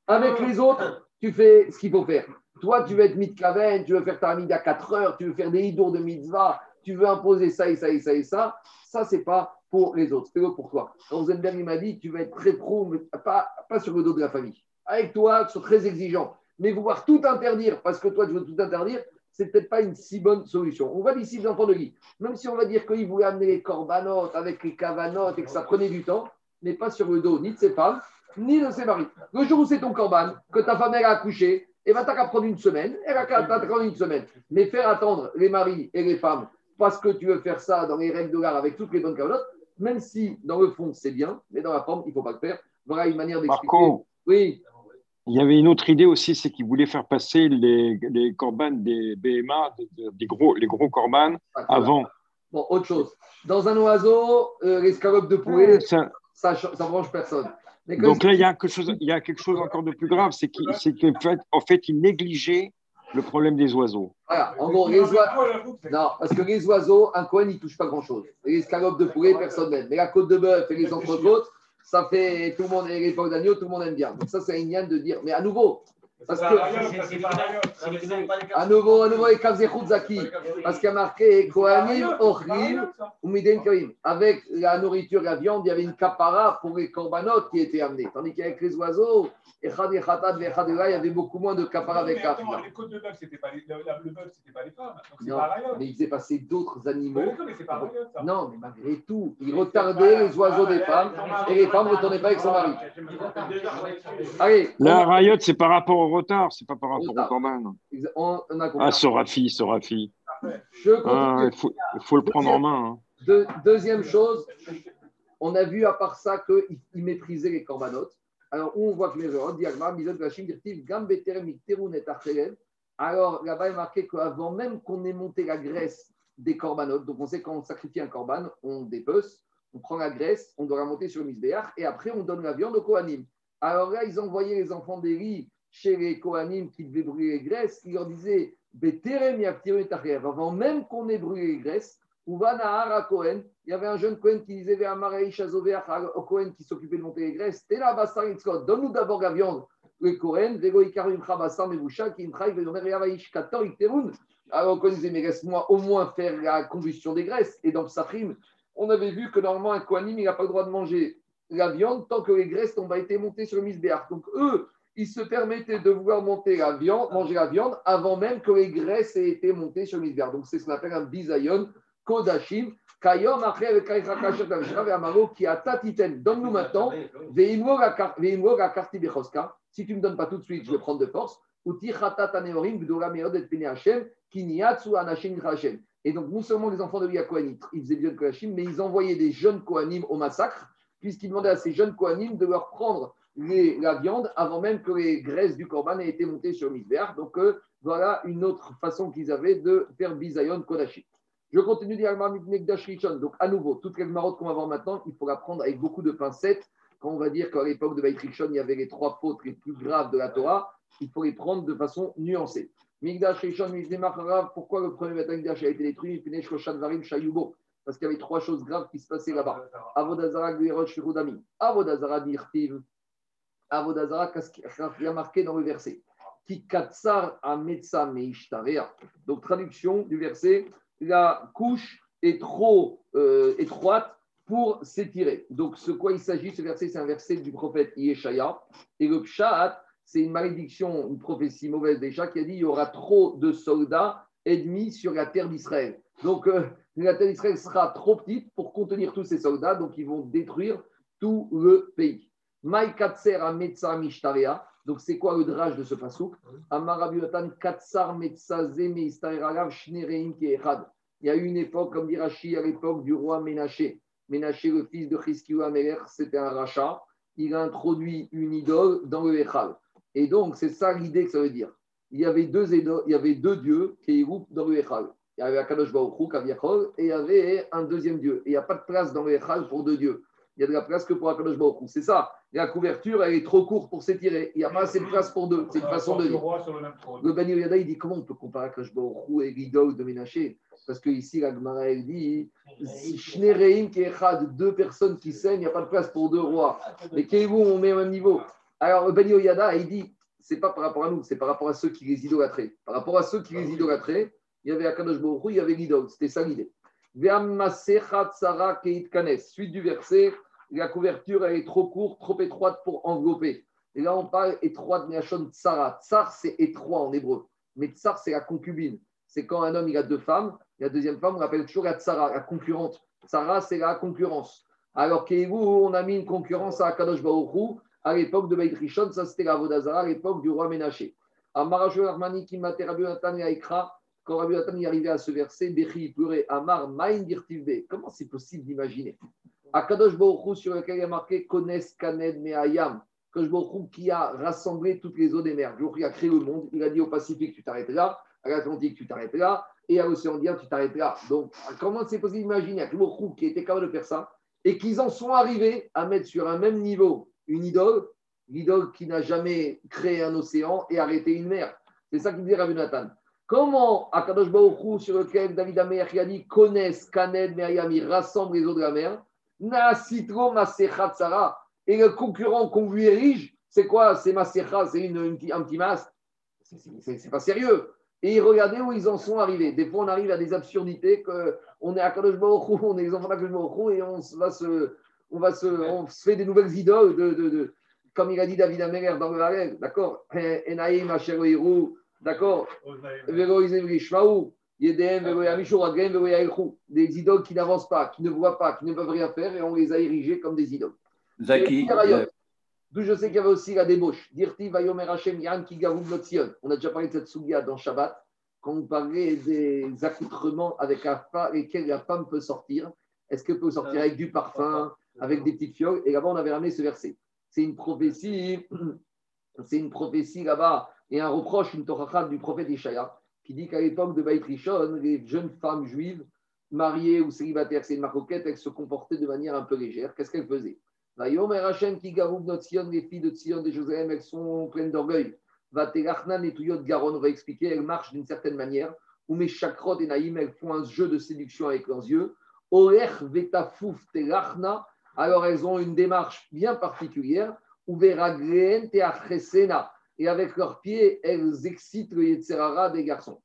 Avec les autres, tu fais ce qu'il faut faire. Toi, tu veux être mitkaven, tu veux faire ta à 4 heures, tu veux faire des idours de mitzvah, tu veux imposer ça et ça et ça et ça. Ça, c'est pas pour les autres, c'est pour toi. Rosenberg, il m'a dit, tu vas être très pro, mais pas, pas sur le dos de la famille. Avec toi, tu sois très exigeant. Mais vouloir tout interdire parce que toi, tu veux tout interdire, c'est peut-être pas une si bonne solution. On va ici l'enfant de Guy. Même si on va dire qu'il voulait amener les corbanotes avec les cavanotes et que ça prenait du temps, mais pas sur le dos ni de ses femmes, ni de ses maris. Le jour où c'est ton corban, que ta femme a accouché, et va t'as prendre une semaine, elle va prendre une semaine. Mais faire attendre les maris et les femmes parce que tu veux faire ça dans les règles de l'art avec toutes les bonnes cavanotes, même si dans le fond c'est bien, mais dans la forme, il ne faut pas le faire. Voilà une manière d'expliquer. Marco, oui. Il y avait une autre idée aussi, c'est qu'ils voulaient faire passer les, les corbanes des BMA, des, gros, les gros corbanes, avant. Bon, autre chose. Dans un oiseau, euh, l'escalope de poulet, ça ne branche personne. Donc là, il y, a quelque chose, il y a quelque chose encore de plus grave, c'est qu'en fait, en fait, ils négligeaient le problème des oiseaux. Voilà, en gros, les oiseaux. Non, parce que les oiseaux, un coin, ils ne touche pas grand-chose. Les escalopes de poulet, personne n'aime. Mais la côte de bœuf et les entrecôtes, ça fait tout le monde, et les d'agneau, tout le monde aime bien. Donc ça, c'est une de dire. Mais à nouveau, Parce que, à nouveau, à nouveau, et Zaki, parce qu'il y a marqué Kohanim, Ochrim, Avec la nourriture, la viande, il y avait une capara pour les corbanotes qui étaient amenés. Tandis qu'avec les oiseaux, Echad Echatat, Echad il y avait beaucoup moins de capara avec la viande. Les côtes de bœuf, c'était pas les, le bœuf, c'était pas les femmes. Donc non, pas mais il faisait passer d'autres animaux. mais c'est pas Non, mais malgré tout, il retardait les oiseaux des femmes et les femmes ne retournaient pas avec son mari. Allez. La rayotte, c'est par rapport au retard, c'est pas par rapport au corban. Ah, Sorafi, Sorafi. Ah, il faut, faut, le prendre en main. Hein. deuxième chose, on a vu à part ça qu'il méprisait les corbanotes. Alors, où on voit que les gens alors là-bas, il est marqué qu'avant même qu'on ait monté la graisse des corbanotes, donc on sait quand on sacrifie un corban, on dépece, on prend la graisse, on doit la monter sur le misbéach, et après on donne la viande au Kohanim. Alors là, ils envoyaient les enfants d'Élie chez les Kohanim qui devaient brûler les graisses, ils leur disaient avant même qu'on ait brûlé les graisses, à Kohen, il y avait un jeune Kohen qui disait au Kohen qui s'occupait de monter les graisses, donne-nous d'abord la viande, le Kohen, alors on disait, mais laisse-moi au moins faire la combustion des graisses. Et dans Psachim, on avait vu que normalement un Kohanim, il n'a pas le droit de manger la viande tant que les graisses n'ont pas été montées sur le misbéach. Donc eux, ils se permettaient de vouloir monter la viande, manger la viande avant même que les graisses aient été montées sur le misbéach. Donc c'est ce qu'on appelle un bisayon kodashim. Kayom qui a tatiten, donne-nous maintenant, si tu ne me donnes pas tout de suite, je vais prendre de force. Et donc, non seulement les enfants de Yakohanim, ils faisaient bien Kohanim, mais ils envoyaient des jeunes Kohanim au massacre puisqu'il demandait à ces jeunes Kohanim de leur prendre la viande avant même que les graisses du Corban aient été montées sur Misbéach. Donc euh, voilà une autre façon qu'ils avaient de faire Bisayon Kodashi. Je continue dire Donc à nouveau, toutes les marottes qu'on va voir maintenant, il faut la prendre avec beaucoup de pincettes. Quand on va dire qu'à l'époque de Beit il y avait les trois fautes les plus graves de la Torah, il faut les prendre de façon nuancée. Migdash Rishon, pourquoi le premier Migdash a été détruit? Parce qu'il y avait trois choses graves qui se passaient là-bas. Avodazara Gvirosh Rudami. Avodazara Dirtiv. Avodazara, qu'il a marqué dans le verset? Ki katsar ametsa meishtarea. Donc, traduction du verset la couche est trop euh, étroite pour s'étirer. Donc, ce quoi il s'agit, ce verset, c'est un verset du prophète Yeshaya. Et le pshat, c'est une malédiction, une prophétie mauvaise déjà qui a dit il y aura trop de soldats ennemis sur la terre d'Israël. Donc, euh, la terre d'Israël sera trop petite pour contenir tous ces soldats, donc ils vont détruire tout le pays. Donc, c'est quoi le drage de ce pasouk? Katsar Il y a eu une époque, comme dit Rashi, à l'époque du roi Ménaché. Ménaché, le fils de Chizkiou Améler, c'était un rachat. Il a introduit une idole dans le Echal. Et donc, c'est ça l'idée que ça veut dire. Il y avait deux, il y avait deux dieux qui dans le Echal. Il y avait Akadosh Baruch Kaviachol, et il y avait un deuxième Dieu. Il n'y a pas de place dans le Echal pour deux dieux. Il y a de la place que pour Akadosh Baruch C'est ça. La couverture, elle est trop courte pour s'étirer. Il n'y a pas assez de place pour deux. C'est une façon de dire. Le Bani Yada, il dit comment on peut comparer Akadosh Baruch et l'idole de Ménaché Parce que ici, la Gemara, elle dit Shnereim Kechad, deux personnes qui s'aiment, il n'y a pas de place pour deux rois. Mais Kéhou, on met au même niveau. Alors, le Bani Yada, il dit c'est pas par rapport à nous, c'est par rapport à ceux qui les idolâtraient. Par rapport à ceux qui les idolâtraient, il y avait Akadosh Baruch il y avait l'idole. C'était ça l'idée. Suite du verset, la couverture est trop courte, trop étroite pour envelopper. Et là, on parle étroite, Neachon Tsara. Tsar, c'est étroit en hébreu. Mais Tsar, c'est la concubine. C'est quand un homme il a deux femmes, la deuxième femme, on l'appelle toujours la Tsara, la concurrente. Tsara, c'est la concurrence. Alors qu'Evu, on a mis une concurrence à Akadosh Baruch à l'époque de Beit Rishon, ça c'était la Vodazara, à l'époque du roi Ménaché. Amarajou Armani qui m'a Rabbi Nathan et Aikra, quand Rabbi Nathan y arrivait à ce verset, Bechi pleurait Amar Maïn Dirtivbe. Comment c'est possible d'imaginer? Akadosh Baruch sur lequel il y a marqué Kones Kaned Me'ayam. Akadosh Baruch qui a rassemblé toutes les eaux des mers. Il a créé le monde, il a dit au Pacifique, tu t'arrêtes là, à l'Atlantique, tu t'arrêtes là, et à l'océan Indien, tu t'arrêtes là. Donc, comment c'est possible d'imaginer Akadosh Baruch qui était capable de faire ça et qu'ils en sont arrivés à mettre sur un même niveau une idole, l'idole qui n'a jamais créé un océan et arrêté une mer? C'est ça qu'il dit Rabbi Nathan. Comment Akadosh Baruch sur lequel David Amer a dit connaissent Kaned Me'ayam, il rassemble les eaux de la mer, Na Citro Masecha Tsara, et le concurrent qu'on lui érige, c'est quoi? C'est Masecha, c'est une, un petit masque. c'est pas sérieux. Et regardez où ils en sont arrivés. Des fois, on arrive à des absurdités qu'on est à Kadosh on est les enfants d'Akadosh et on va se, on va se, on se fait des nouvelles idoles de, de, de comme il a dit David Améler dans le Harel, d'accord? Enaïm d'accord des idoles qui n'avancent pas, qui ne voient pas, qui ne peuvent rien faire, et on les a érigés comme des idoles. Zaki. D'où je sais qu'il y avait aussi la débauche. Dirti Vayomer Hashem Yan. On a déjà parlé de cette sougia dans Shabbat, quand on parlait des accoutrements avec lesquels la femme peut sortir. Est-ce qu'elle peut sortir avec du parfum, avec des petites fioles? Et là-bas, on avait ramené ce verset. C'est une prophétie, <clears throat> c'est une prophétie là-bas, et un reproche, une torah du prophète Ishaïa, qui dit qu'à l'époque de Baït Rishon, les jeunes femmes juives, mariées ou célibataires, c'est une maroquette, elles se comportaient de manière un peu légère. Qu'est-ce qu'elles faisaient? Qui les filles de Tzion de Jérusalem, elles sont pleines d'orgueil. Vatelachnan et Tuyot Garon, on va expliquer, elles marchent d'une certaine manière. Ou mes chakrot et Naïm, elles font un jeu de séduction avec leurs yeux. Orech Vetafouf Telachna, alors elles ont une démarche bien particulière. Ou Veragren Teachresena, et avec leurs pieds, elles excitent le Yetzerara des garçons.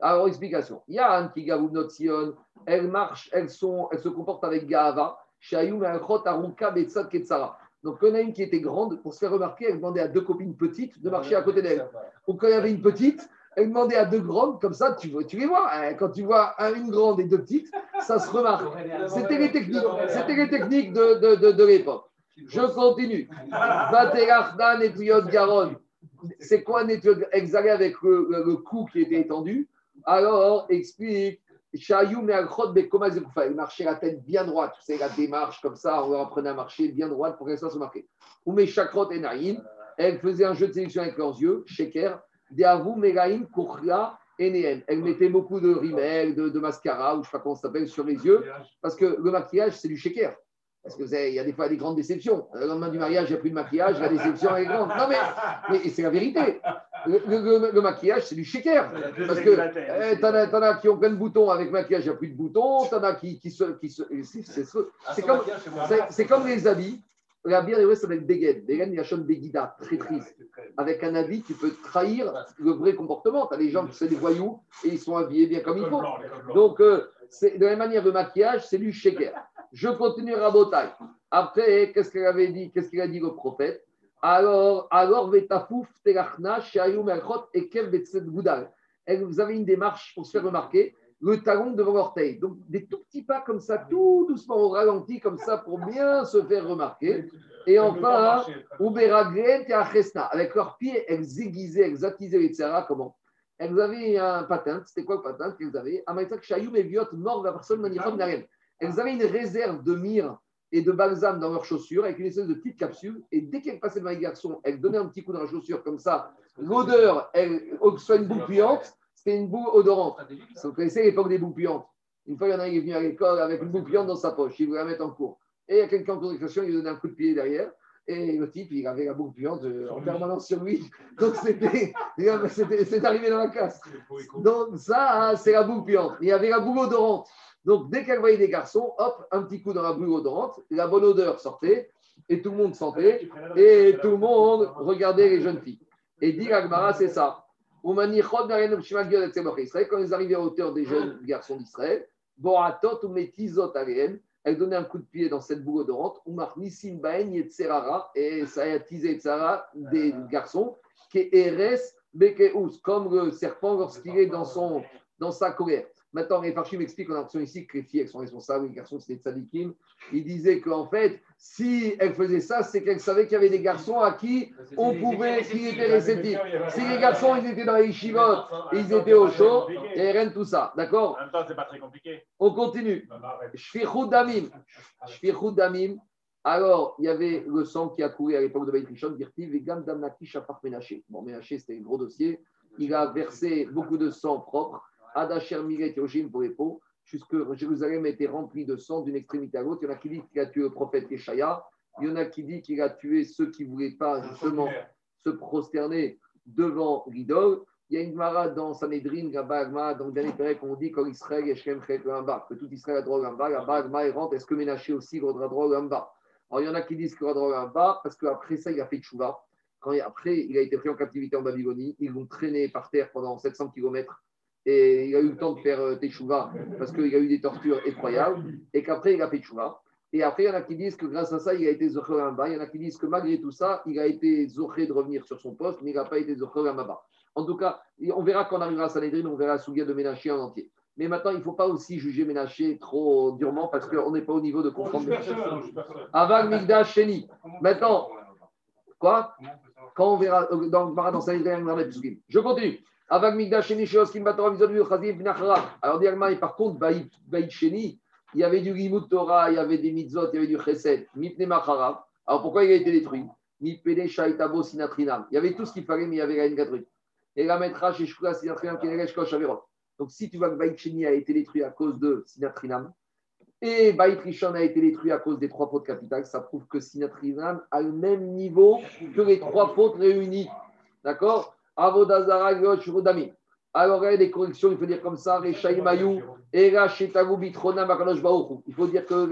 Alors, explication. Il y a un qui Notzion, elles marchent, elles, sont, elles se comportent avec Gava. Donc, quand il y en a une qui était grande, pour se faire remarquer, elle demandait à deux copines petites de marcher à côté d'elle. Ou quand il avait une petite, elle demandait à deux grandes, comme ça, tu, tu les vois. Hein. Quand tu vois une grande et deux petites, ça se remarque. C'était les techniques, c'était les techniques de, de, de, de l'époque. Je continue. Garon. C'est quoi Exagé avec le, cou qui était étendu. Alors, explique il marchait la tête bien droite. Sais, la démarche comme ça, on leur apprenait à marcher bien droite pour qu'elle soit marquée. Ou mes chakrot et naïm, elle faisait un jeu de sélection avec leurs yeux, sheker, deavu megaïm kuchla et Elle mettait beaucoup de rimel, de, de, mascara, ou je ne sais pas comment ça s'appelle, sur les yeux, parce que le maquillage, c'est du sheker. Parce qu'il y a des fois des grandes déceptions. Le lendemain du mariage, il n'y a plus de maquillage, la déception est grande. Non, mais, mais c'est la vérité. Le, maquillage, c'est du shaker. Parce que eh, t'en as, as, qui ont plein de boutons avec maquillage, il n'y a plus de boutons. T'en as qui, qui se. Qui se c'est comme, comme les habits. La bière, ça va être Begen. Begen, il a chante Begida, très triste. Avec un habit, tu peux trahir le vrai comportement. Tu as des gens qui sont des voyous et ils sont habillés bien comme il faut. Donc, euh, de la même manière, le maquillage, c'est du shaker. Je continue Rabotai. Après, qu'est-ce qu'il avait dit Qu'est-ce qu'il a dit le prophète? Alors, alors, vetafouf telachna shayum et Vous avez une démarche pour se faire remarquer le talon devant l'orteil. Donc, des tout petits pas comme ça, tout doucement au ralenti, comme ça, pour bien se faire remarquer. Et enfin, avec leurs pieds, elles aiguisaient, elles attisaient les tsara, comment? Elles avaient un patin, c'était quoi le patin qu'elles avaient? Mort, la personne, elles avaient une réserve de myrrhe et de balsam dans leurs chaussures avec une espèce de petite capsule. Et dès qu'elles passaient devant les garçons, elles donnaient un petit coup dans la chaussure comme ça. L'odeur, elle, soit une boue puante, c'était une boue odorante. Vous connaissez l'époque des boues puantes? Une fois, il y en a un qui est venu à l'école avec une boue puante dans sa poche. Il voulait la mettre en cours. Et il y a quelqu'un en cours il lui donnait un coup de pied derrière. Et le type, il avait la boue puante euh, en permanence sur lui. Donc, c'était, c'est arrivé dans la classe. Donc, ça, c'est la boue puante. Il y avait la boue odorante. Donc, dès qu'elle voyait des garçons, hop, un petit coup dans la boue odorante, la bonne odeur sortait, et tout le monde sentait, et tout le monde regardait les jeunes filles. Et dit Agmara, c'est ça. Quand ils arrivaient à hauteur des jeunes garçons d'Israël, elle donnait un coup de pied dans cette boue odorante, et ça a attisé des garçons, comme le serpent lorsqu'il est dans, son, dans sa colère. Maintenant, les Farchim expliquent en action ici que les filles elles sont responsables, les garçons c'était tzadikim. Ils disaient qu'en fait, si elles faisaient ça, c'est qu'elles savaient qu'il y avait des garçons à qui on pouvait, qui étaient réceptifs. Si les garçons ils étaient dans les yeshivot, ils étaient au chaud, et rien de tout ça. D'accord En même temps, c'est pas très compliqué. On continue. Shfichud damim. Shfichud damim. Alors, il y avait le sang qui a couru à l'époque de Baït Rishon, Dirtiv, et Gam Damnaki Shafar Menaché. Bon, Menaché, c'était un gros dossier. Il a versé beaucoup de sang propre. Adacher Miret Yoshim pour les peaux, jusque Jérusalem était rempli de sang d'une extrémité à l'autre. Il y en a qui disent qu'il a tué le prophète Yeshaya. Il y en a qui disent qu'il a tué ceux qui ne voulaient pas justement se prosterner devant l'idole. Il y a une mara dans Sanhedrin, Gabagma, dans le dernier période, on dit qu'Israël que tout Israël a droit au Gamba, Gabagma rentre. Est-ce que Ménaché aussi aura droit au Gamba Alors il y en a qui disent qu'il aura droit au Gamba parce qu'après ça, il a fait Tchouva. quand, après, il a été pris en captivité en Babylonie. Ils l'ont traîné par terre pendant 700 km. Et il a eu le temps de faire euh, Teshuvah parce qu'il a eu des tortures effroyables. Et qu'après, il a fait Teshuvah. Et après, il y en a qui disent que grâce à ça, il a été Zoché bas. Il y en a qui disent que malgré tout ça, il a été Zoché de revenir sur son poste, mais il n'a pas été Zoché bas. En tout cas, on verra quand on arrivera à Sanhedrin, on verra Sougia de Ménaché en entier. Mais maintenant, il ne faut pas aussi juger Ménaché trop durement parce qu'on n'est pas au niveau de comprendre. Avant Migdash Sheni. Maintenant, quoi? Quand on verra euh, dans, dans Sanhedrin, on Je continue. Alors, et par contre, Baït Sheni, il y avait du Limut Torah, il y avait des mitzvot, il y avait du chesed, mipne macharav. Alors pourquoi il a été détruit? Shaitabo sinatrinam. Il y avait tout ce qu'il fallait, mais il y avait rien trucs. Et la metra chez Shkula sinatrinam est kosh averot. Donc si tu vois que Baït Sheni a été détruit à cause de sinatrinam, et Baït Rishon a été détruit à cause des trois fautes capitales, ça prouve que sinatrinam a le même niveau que les trois fautes réunies. D'accord? Avodazara, Rodami. Alors, il y a des corrections, il faut dire comme ça, Il faut dire qu'à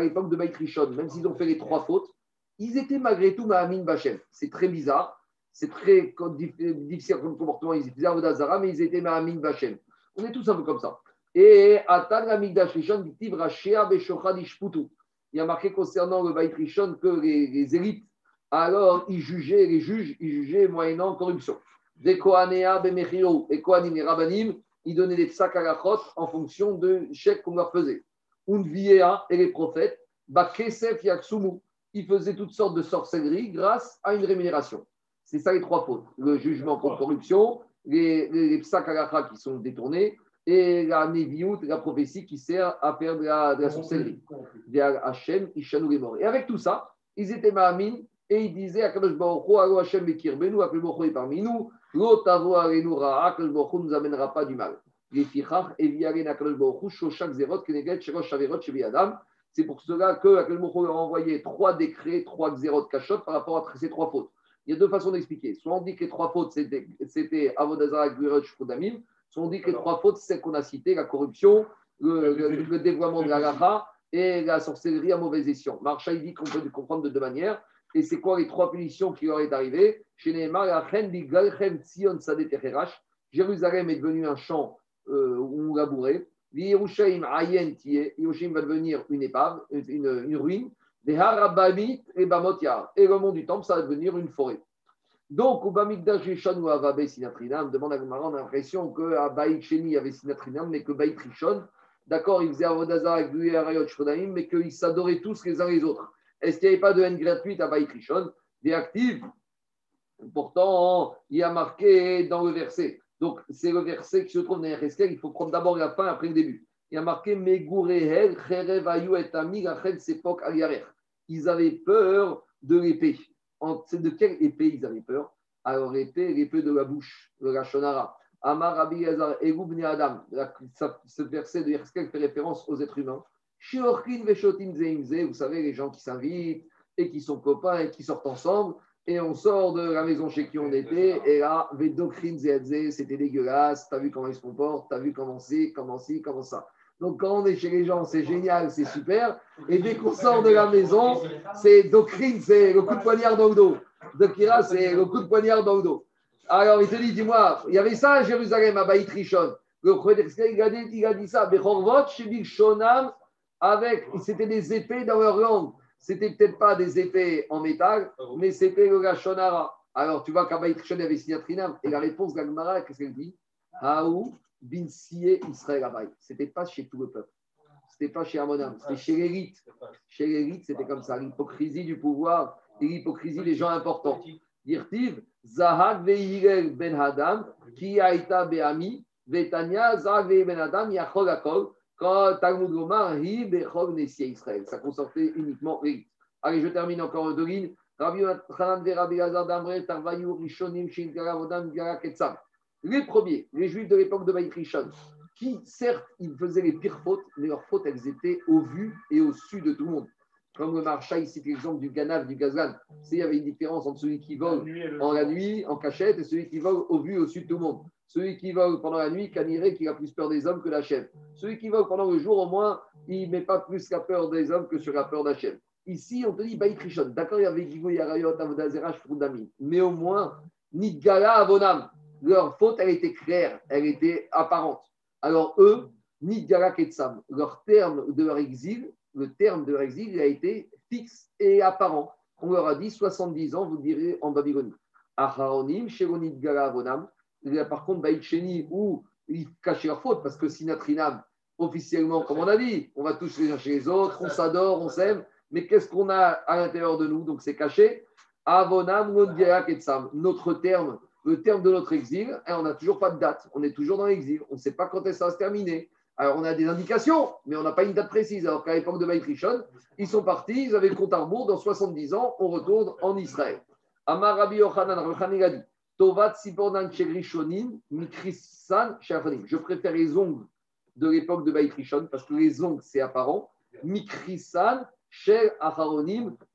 l'époque de Rishon, même s'ils ont fait les trois fautes, ils étaient malgré tout Mahamin Bachem. C'est très bizarre, c'est très difficile comme comportement. Ils étaient Avodazara, mais ils étaient Mahamin Bachem. On est tous un peu comme ça. Et Atan Amigdash Rishon, il y a marqué concernant le Rishon que les élites, alors ils jugeaient, les juges, ils jugeaient moyennant corruption des Kohanea Bemechiro et Kohanim et Rabbanim, ils donnaient des psakalachot en fonction de chèques qu'on leur faisait. Unviea et les prophètes, Bakesef Yaksumu, ils faisaient toutes sortes de sorcelleries grâce à une rémunération. C'est ça les trois fautes. Le jugement pour corruption, les, les, qui sont détournés et la Neviut, la prophétie qui sert à faire de la, de la sorcellerie. Et avec tout ça, ils étaient Mahamin et Baruch Hu, Hachem Bekir Benu, Akadosh Baruch est parmi nous, L'otavo Arenu Ra'a, ne nous amènera pas du mal. C'est pour cela que Akadosh a envoyé trois décrets, trois Zerot Kachot par rapport à ces trois fautes. Il y a deux façons d'expliquer. Soit on dit que les trois fautes, c'était Avodazara, Gvirot, Shkodamim. Soit on dit que les trois fautes, c'est qu'on a cité la corruption, le, le, le dévoiement de la Raha et la sorcellerie à mauvaise escient. Marcha, il dit qu'on peut comprendre de deux manières. Et c'est quoi les trois punitions qui leur est arrivées? Chez Jérusalem est devenu un champ euh, où on labourait. Yerushalayim Ayen Yerushalayim va devenir une épave, une, ruine. Des Harabamit et Bamotia. Et le monde du temple, ça va devenir une forêt. Donc, au Bamikdash Sinatrinam, demande à Gmaran, on a l'impression qu'à Baït Sheni, il y avait Sinatrinam, mais que Baït Rishon, d'accord, ils faisaient Avodazar avec lui et mais qu'ils s'adoraient tous les uns les autres. Est-ce qu'il n'y avait pas de haine gratuite à Baït Rishon Des actifs Pourtant, il y a marqué dans le verset. Donc, c'est le verset qui se trouve dans Ereskel. Il faut prendre d'abord la fin après le début. Il y a marqué Cherevayu et Ami, Sepok Ils avaient peur de l'épée. De quelle épée ils avaient peur? Alors, l'épée, l'épée de la bouche, de la Shonara. Amar Rabbi Adam. Ce verset de Ereskel fait référence aux êtres humains vous savez, les gens qui s'invitent et qui sont copains et qui sortent ensemble, et on sort de la maison chez qui on était, et là, c'était dégueulasse, t'as vu comment ils se comportent, t'as vu comment c'est, comment ci, comment ça. Donc quand on est chez les gens, c'est génial, c'est super, et dès qu'on sort de la maison, c'est doctrine, c'est le coup de poignard dans le dos. Dokira, c'est le coup de poignard dans le dos. Alors il te dit, dis-moi, il y avait ça à Jérusalem, à Baït Rishon. Le il a dit, il a dit ça, Bechorvot, Shonam, avec, c'était des épées dans leur langue. C'était peut-être pas des épées en métal, mais c'était le Gashonara. Alors, tu vois qu'Abaït Rishon avait signé Trinam. Et la réponse d'Agmara, qu'est-ce qu'elle dit? Haou bin Israël Abaït. C'était pas chez tout le peuple. C'était pas chez Amonam. C'était chez l'élite. Chez l'élite, c'était comme ça. L'hypocrisie du pouvoir et l'hypocrisie des gens importants. Dirtiv, Zahag ve'irel ben Hadam, ki aita be'ami, ve'tanya, Zahag ben Hadam, yachol akol. Quand Talmud Gomar, Israël, ça concernait uniquement les. Allez, je termine encore deux lignes. Les premiers, les juifs de l'époque de Baït Rishon, qui certes, ils faisaient les pires fautes, mais leurs fautes, elles étaient au vu et au su de tout le monde. Comme le marcha ici, l'exemple du Ganav, du Gazlan. Il y avait une différence entre celui qui vole en la nuit, en cachette, et celui qui vole au vu et au su de tout le monde. Celui qui vole pendant la nuit, Caniré, qui a plus peur des hommes que la chèvre. Celui qui vole pendant le jour, au moins, il ne met pas plus la peur des hommes que sur la peur d'Hachem. Ici, on te dit Baït. D'accord, il y avait Gigo Yarayot, Avodazera, Shfrudami. Mais au moins, Nidgala, Avonam. Leur faute, elle était claire, elle était apparente. Alors eux, Nidgala Ketsam, leur terme de leur exil, le terme de leur exil, il a été fixe et apparent. On leur a dit 70 ans, vous direz en Babylonie. Acharonim, Sheronid Gala Avonam. Par contre, Baït Sheni, où ils cachaient leur faute, parce que Sinatrinam, officiellement, comme on a dit, on va tous les uns chez les autres, on s'adore, on s'aime, mais qu'est-ce qu'on a à l'intérieur de nous? Donc c'est caché. Avonam, notre terme, le terme de notre exil, et on n'a toujours pas de date, on est toujours dans l'exil, on ne sait pas quand ça va se terminer. Alors on a des indications, mais on n'a pas une date précise. Alors qu'à l'époque de Baït ils sont partis, ils avaient le compte à rebours, dans 70 ans, on retourne en Israël. Amar Rabbi Yochanan, a dit Tovat Mikrisan Je préfère les ongles de l'époque de Baït parce que les ongles, c'est apparent. Mikrisan Shel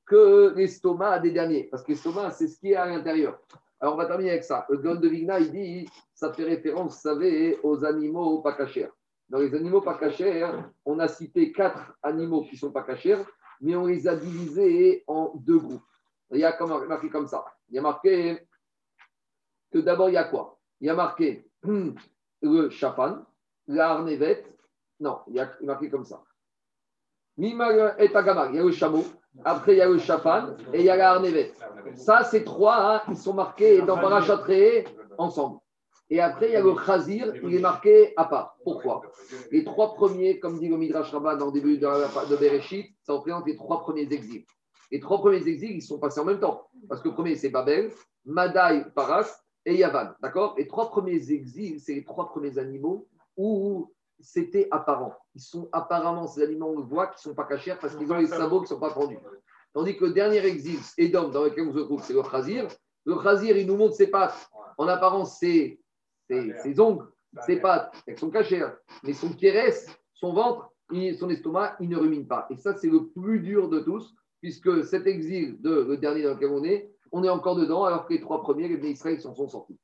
que l'estomac des derniers. Parce que l'estomac, c'est ce qui est à l'intérieur. Alors, on va terminer avec ça. Le Gol de Vigna, il dit ça fait référence, vous savez, aux animaux pas cachers. Dans les animaux pas cachers, on a cité quatre animaux qui sont pas cachers, mais on les a divisés en deux groupes. Il y a marqué comme ça. Il y a marqué que d'abord, il y a quoi? Il y a marqué <clears throat> le chapan, l'arnevet. Non, il y a marqué comme ça. Mima et Tagamar, il y a le chameau. Après, il y a le chapan et il y a l'arnevet. Ça, ces trois, hein, ils sont marqués dans Parachatré ensemble. Et après, il y a le chazir, il est marqué à part. Pourquoi? Les trois premiers, comme dit le Midrash Rabbah dans le début de, de Bereshit, ça représente les trois premiers exils. Les trois premiers exils, ils sont passés en même temps. Parce que le premier, c'est Babel, Madaï, Paras et Yavan. D'accord? Les trois premiers exils, c'est les trois premiers animaux où c'était apparent. Ils sont apparemment, ces animaux, on le voit, qui ne sont pas cachés parce qu'ils ont les sabots qui ne sont pas pendus. Tandis que le dernier exil, Edom, dans lequel on se trouve, c'est le chazir. Le chazir, il nous montre ses pattes. En apparence, c'est ses, ongles, ses pattes, elles sont cachées. Mais son kérès, son ventre, son estomac, il ne rumine pas. Et ça, c'est le plus dur de tous, puisque cet exil de le dernier dans lequel on est, on est encore dedans, alors que les trois premiers, les Israël, s'en sont sortis.